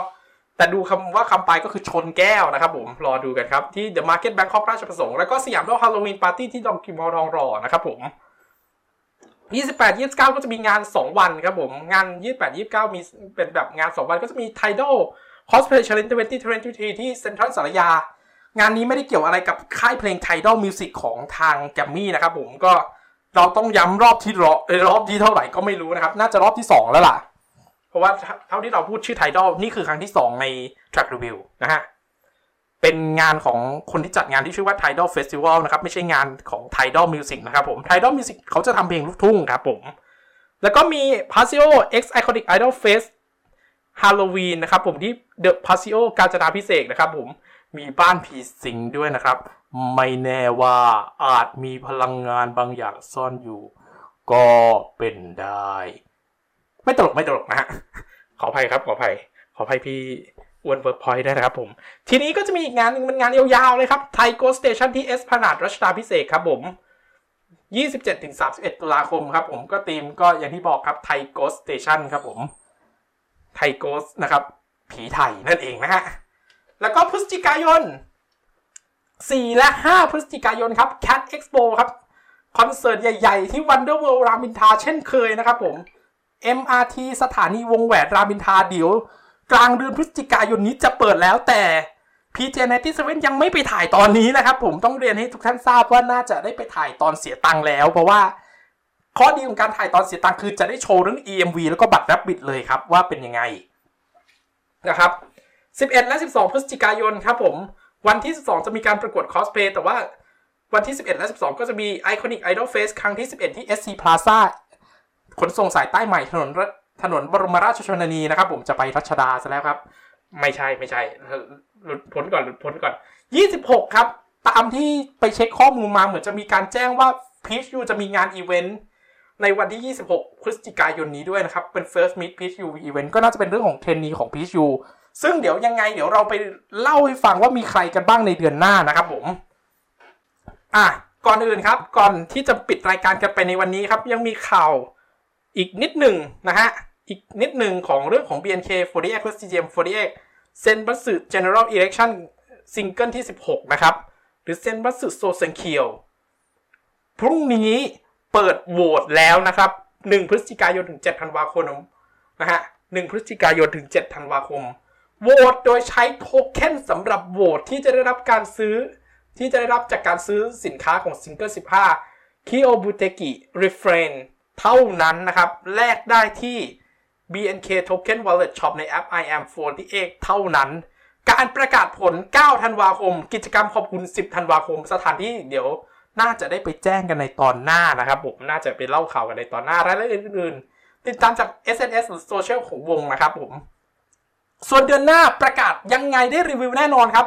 แต่ดูคำว่าคำปลายก็คือชนแก้วนะครับผม รอดูกันครับ ที่ The Market Bangkok ราชประสงค์ แล้วก็สยามโลกฮาโลวีนปาร์ตี้ที่ดองกิมอลทองรอนะครับผม 28 29 ก็จะมีงาน 2 วันครับผม งาน 28 29 มีเป็นแบบงาน 2 วันก็จะมี Tidal Cosplay Challenge 2023 ที่เซ็นทรัลสารยา งานนี้ไม่ได้เกี่ยวอะไรกับค่ายเพลง Tidal Music ของทางแกมมี่นะครับผมก็ เราต้องย้ำรอบที่รอรอบที่เท่าไหร่ก็ไม่รู้นะครับ น่าจะรอบที่2แล้วล่ะ เพราะว่าเท่าที่เราพูดชื่อไทดอลนี่คือครั้งที่2ใน Track Review นะฮะ เป็นงานของคนที่จัดงานที่ชื่อว่า Tidal Festival นะครับ ไม่ใช่งานของ Tidal Music นะครับผม Tidal Music เขาจะทำเพลงลูกทุ่งครับผม แล้วก็มี Paseo X Iconic Idol Fest Halloween นะครับผมที่ The Paseo กาญจนาพิเศษนะครับผม มีบ้านผีสิงด้วยนะครับ ไม่แน่ว่าอาจมีพลังงานบางอย่างซ่อนอยู่ ก็เป็นได้ ไม่ตลกไม่ตลกนะฮะขออภัยครับขออภัย ขออภัยพี่อ้วนเวิร์กพอยต์ได้นะครับผม ทีนี้ก็จะมีอีกงานหนึ่งเป็นงานยาวๆเลยครับ Taito Station ที่เอสพลานาดรัชดาพิเศษครับผม27-31 ตุลาคมครับผมก็ทีมก็อย่างที่บอกครับไทโกสเตชันครับผมไทโกสนะครับ ผีไทยนั่นเองนะฮะ แล้วก็พฤศจิกายน 4 และ 5 พฤศจิกายนครับ Cat Expo ครับคอนเสิร์ตใหญ่ ๆ ที่ Wonder World รามินทราเช่นเคยนะครับผม MRT สถานีวงแหวนรามินทราเดี๋ยวกลางเดือนพฤศจิกายนนี้จะเปิดแล้วแต่ PJ 97 ยังไม่ไปถ่ายตอนนี้นะครับ ผมต้องเรียนให้ทุกท่านทราบว่าน่าจะได้ไปถ่ายตอนเสียตังค์แล้ว เพราะว่าข้อดีของการถ่ายตอนเสียตังค์คือจะได้โชว์เรื่อง EMV แล้วก็บัตรรับบิดเลยครับว่าเป็นยังไงนะครับ 11 และ 12 พฤศจิกายนครับผม วันที่ 12 จะมีการประกวดคอสเพลย์แต่ว่าวันที่ 11 และ 12 ก็จะมี Iconic Idol Fest ครั้งที่ 11 ที่ SC Plaza ขนส่งสายใต้ใหม่ถนนถนนบรมราชชนนีนะครับผมจะไปรัชดาซะแล้วครับ ไม่ใช่ไม่ใช่หลุดพ้นก่อนหลุดพ้นก่อน 26 ครับ ตามที่ไปเช็คข้อมูลมาเหมือนจะมีการแจ้งว่า Peach U จะมีงานอีเวนต์ในวันที่ 26 พฤศจิกายนนี้ด้วยนะครับ เป็น First Meet Peach U Event ก็น่าจะเป็นเรื่องของเทรนนีของ Peach U ซึ่งเดี๋ยวยังไง เดี๋ยวเราไปเล่าให้ฟังว่ามีใครกันบ้างในเดือนหน้านะครับผม อะก่อนอื่นครับก่อนที่จะปิดรายการกันไปในวันนี้ครับ ยังมีข่าวอีกนิดหนึ่งนะฮะอีกนิดหนึ่งของเรื่องของ BNK48 plus CGM48 選抜 General Election ซิงเกิลที่ 16 นะครับ หรือ選抜総選挙พรุ่งนี้เปิดโหวตแล้วนะครับ 1 พฤศจิกายนถึง 7 ธันวาคมนะฮะ1พฤศจิกายนถึง 7 ธันวาคม โหวตโดยใช้โทเค็นสำหรับโหวตที่จะได้รับการซื้อ ที่จะได้รับจากการซื้อสินค้าของซิงเกิล15 k i o b u t e k i Refrain เท่านั้นนะครับ แลกได้ที่ BNK Token Wallet Shop ในแอป I am 48เท่านั้น การประกาศผล 9 ธันวาคม กิจกรรมขอบคุณ 10 ธันวาคม สถานที่เดี๋ยวน่าจะได้ไปแจ้งกันในตอนหน้านะครับผมน่าจะไปเล่าข่าวกันในตอนหน้ารายละเอียดอื่นๆติดตามจาก SNS หรือโซเชียลของวงนะครับผม ส่วนเดือนหน้าประกาศยังไงได้รีวิวแน่นอนครับ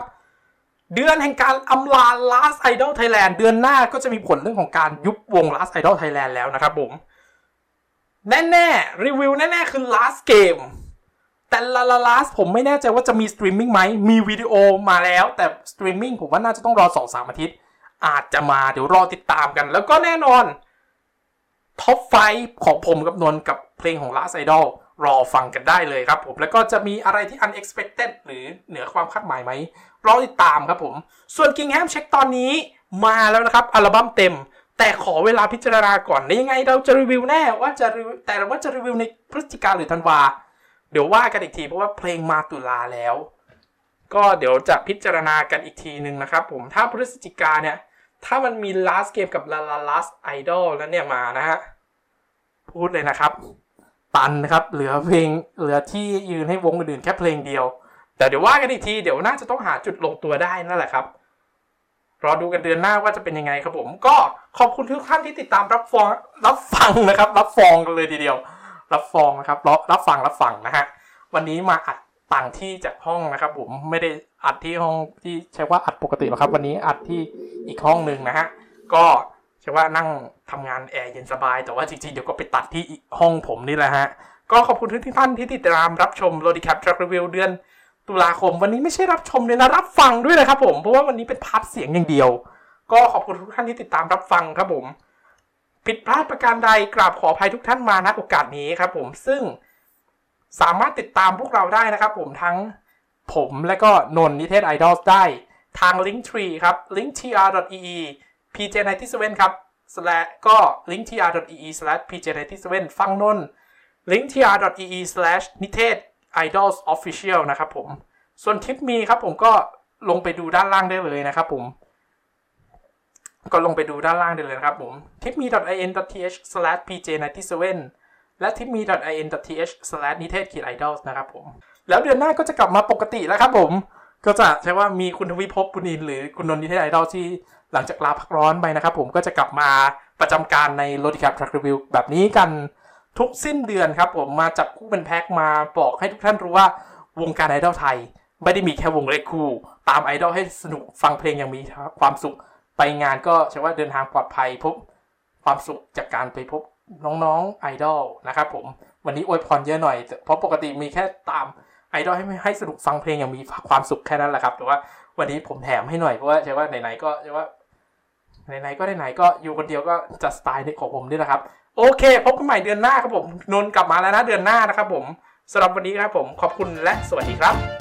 เดือนแห่งการอำลา Last Idol Thailand เดือนหน้าก็จะมีผลเรื่องของการยุบวง Last Idol Thailand แล้วนะครับผม แน่ๆ รีวิวแน่ๆ คือ last game แต่ลาลา last ผมไม่แน่ใจว่าจะมีสตรีมมิ่งไหม มีวิดีโอมาแล้ว แต่สตรีมมิ่งผมว่าน่าจะต้องรอ 2-3อาทิตย์ อาจจะมาเดี๋ยวรอติดตามกัน แล้วก็แน่นอน top five ของผมกับนนกับเพลงของ last idol รอฟังกันได้เลยครับผมแล้วก็จะมีอะไรที่ unexpected หรือเหนือความคาดหมายไหมรอติดตามครับผม ส่วน Kingham เช็คตอนนี้มาแล้วนะครับ อัลบั้มเต็ม แต่ขอเวลาพิจารณาก่อนในยังไงเราจะรีวิวแน่ว่าจะรีวิวแต่ว่าจะรีวิวในพฤศจิกาหรือธันวา เดี๋ยวว่ากันอีกทีเพราะว่าเพลงมาตุลาแล้ว ก็เดี๋ยวจะพิจารณากันอีกทีหนึ่งนะครับผมถ้าพฤศจิกาเนี่ย ถ้ามันมี last game กับ la la last idol แล้วเนี่ยมานะฮะพูดเลยนะครับ ตันนะครับ เหลือเพลงเหลือที่ยืนให้วงอื่นๆแค่เพลงเดียว แต่เดี๋ยวว่ากันอีกทีเดี๋ยวน่าจะต้องหาจุดลงตัวได้นั่นแหละครับรอดูกันเดือนหน้าว่าจะเป็นยังไงครับผม ก็ขอบคุณทุกท่านที่ติดตามรับฟังรับฟังนะครับ รับฟองกันเลยทีเดียว รับฟองนะครับรับรับฟังรับฟังนะฮะวันนี้มาอัดต่างที่จากห้องนะครับ ผมไม่ได้อัดที่ห้องที่ใช้ว่าอัดปกติหรอกครับ วันนี้อัดที่อีกห้องหนึ่งนะฮะก็ ใช่ว่านั่งทำงานแอร์เย็นสบาย แต่ว่าจริงๆ เดี๋ยวก็ไปตัดที่อีกห้องผมนี่แหละฮะ ก็ขอบคุณทุกท่านที่ติดตามรับชม LodiCap Track Review เดือนตุลาคม วันนี้ไม่ใช่รับชมเลยนะ รับฟังด้วยนะครับผม เพราะว่าวันนี้เป็น part เสียงอย่างเดียว ก็ขอบคุณทุกท่านที่ติดตามรับฟังครับผม ผิดพลาดประการใดกราบขออภัยทุกท่านมาณโอกาสนี้ครับผมซึ่งสามารถติดตามพวกเราได้นะครับผมทั้งผมและก็นนนิเทศไอดอลได้ทาง Linktree ครับ linktr.ee pj97 ครับ ก็ link tr.ee/pj97 ฟังนน link tr.ee/ นิเทศ idols official นะครับผม ส่วนทิปมีครับผมก็ลงไปดูด้านล่างได้เลยนะครับผม ก็ลงไปดูด้านล่างได้เลยนะครับผม tipme.in.th/pj97 และ tipme.in.th/ นิเทศขีด idols นะครับผม แล้วเดือนหน้าก็จะกลับมาปกติแล้วครับผม ก็จะใช่ว่ามีคุณทวิภพบุญอินหรือคุณนนท์นิเทศไอดอลที่ หลังจากลาพักร้อนไปนะครับ ผมก็จะกลับมาประจำการใน r o d i c a p Track Review แบบนี้กันทุกสิ้นเดือนครับ ผมมาจับคู่เป็นแพ็คมาบอกให้ทุกท่านรู้ว่าวงการไอดอลไทย ไม่ได้มีแค่วงเล็กคู่ ตามไอดอลให้สนุกฟังเพลงอย่างมีความสุข ไปงานก็ใช่ว่าเดินทางปลอดภัยพบความสุขจากการไปพบน้องๆไอดอลนะครับผมวันนี้อวยพรเยอะหน่อย เพราะปกติมีแค่ตามไอดอลให้ให้สนุกฟังเพลงอย่างมีความสุขแค่นั้นแหละครับ แต่ว่าวันนี้ผมแถมให้หน่อยเพราะว่าใช่ว่าไหนๆก็ใช่ว่า ไหนๆก็ไหนๆก็อยู่คนเดียวก็จะสไตล์ของผมนี่แหละครับ โอเค พบกันใหม่เดือนหน้าครับผมนนท์กลับมาแล้วนะเดือนหน้านะครับผมสำหรับวันนี้ครับผมขอบคุณและสวัสดีครับ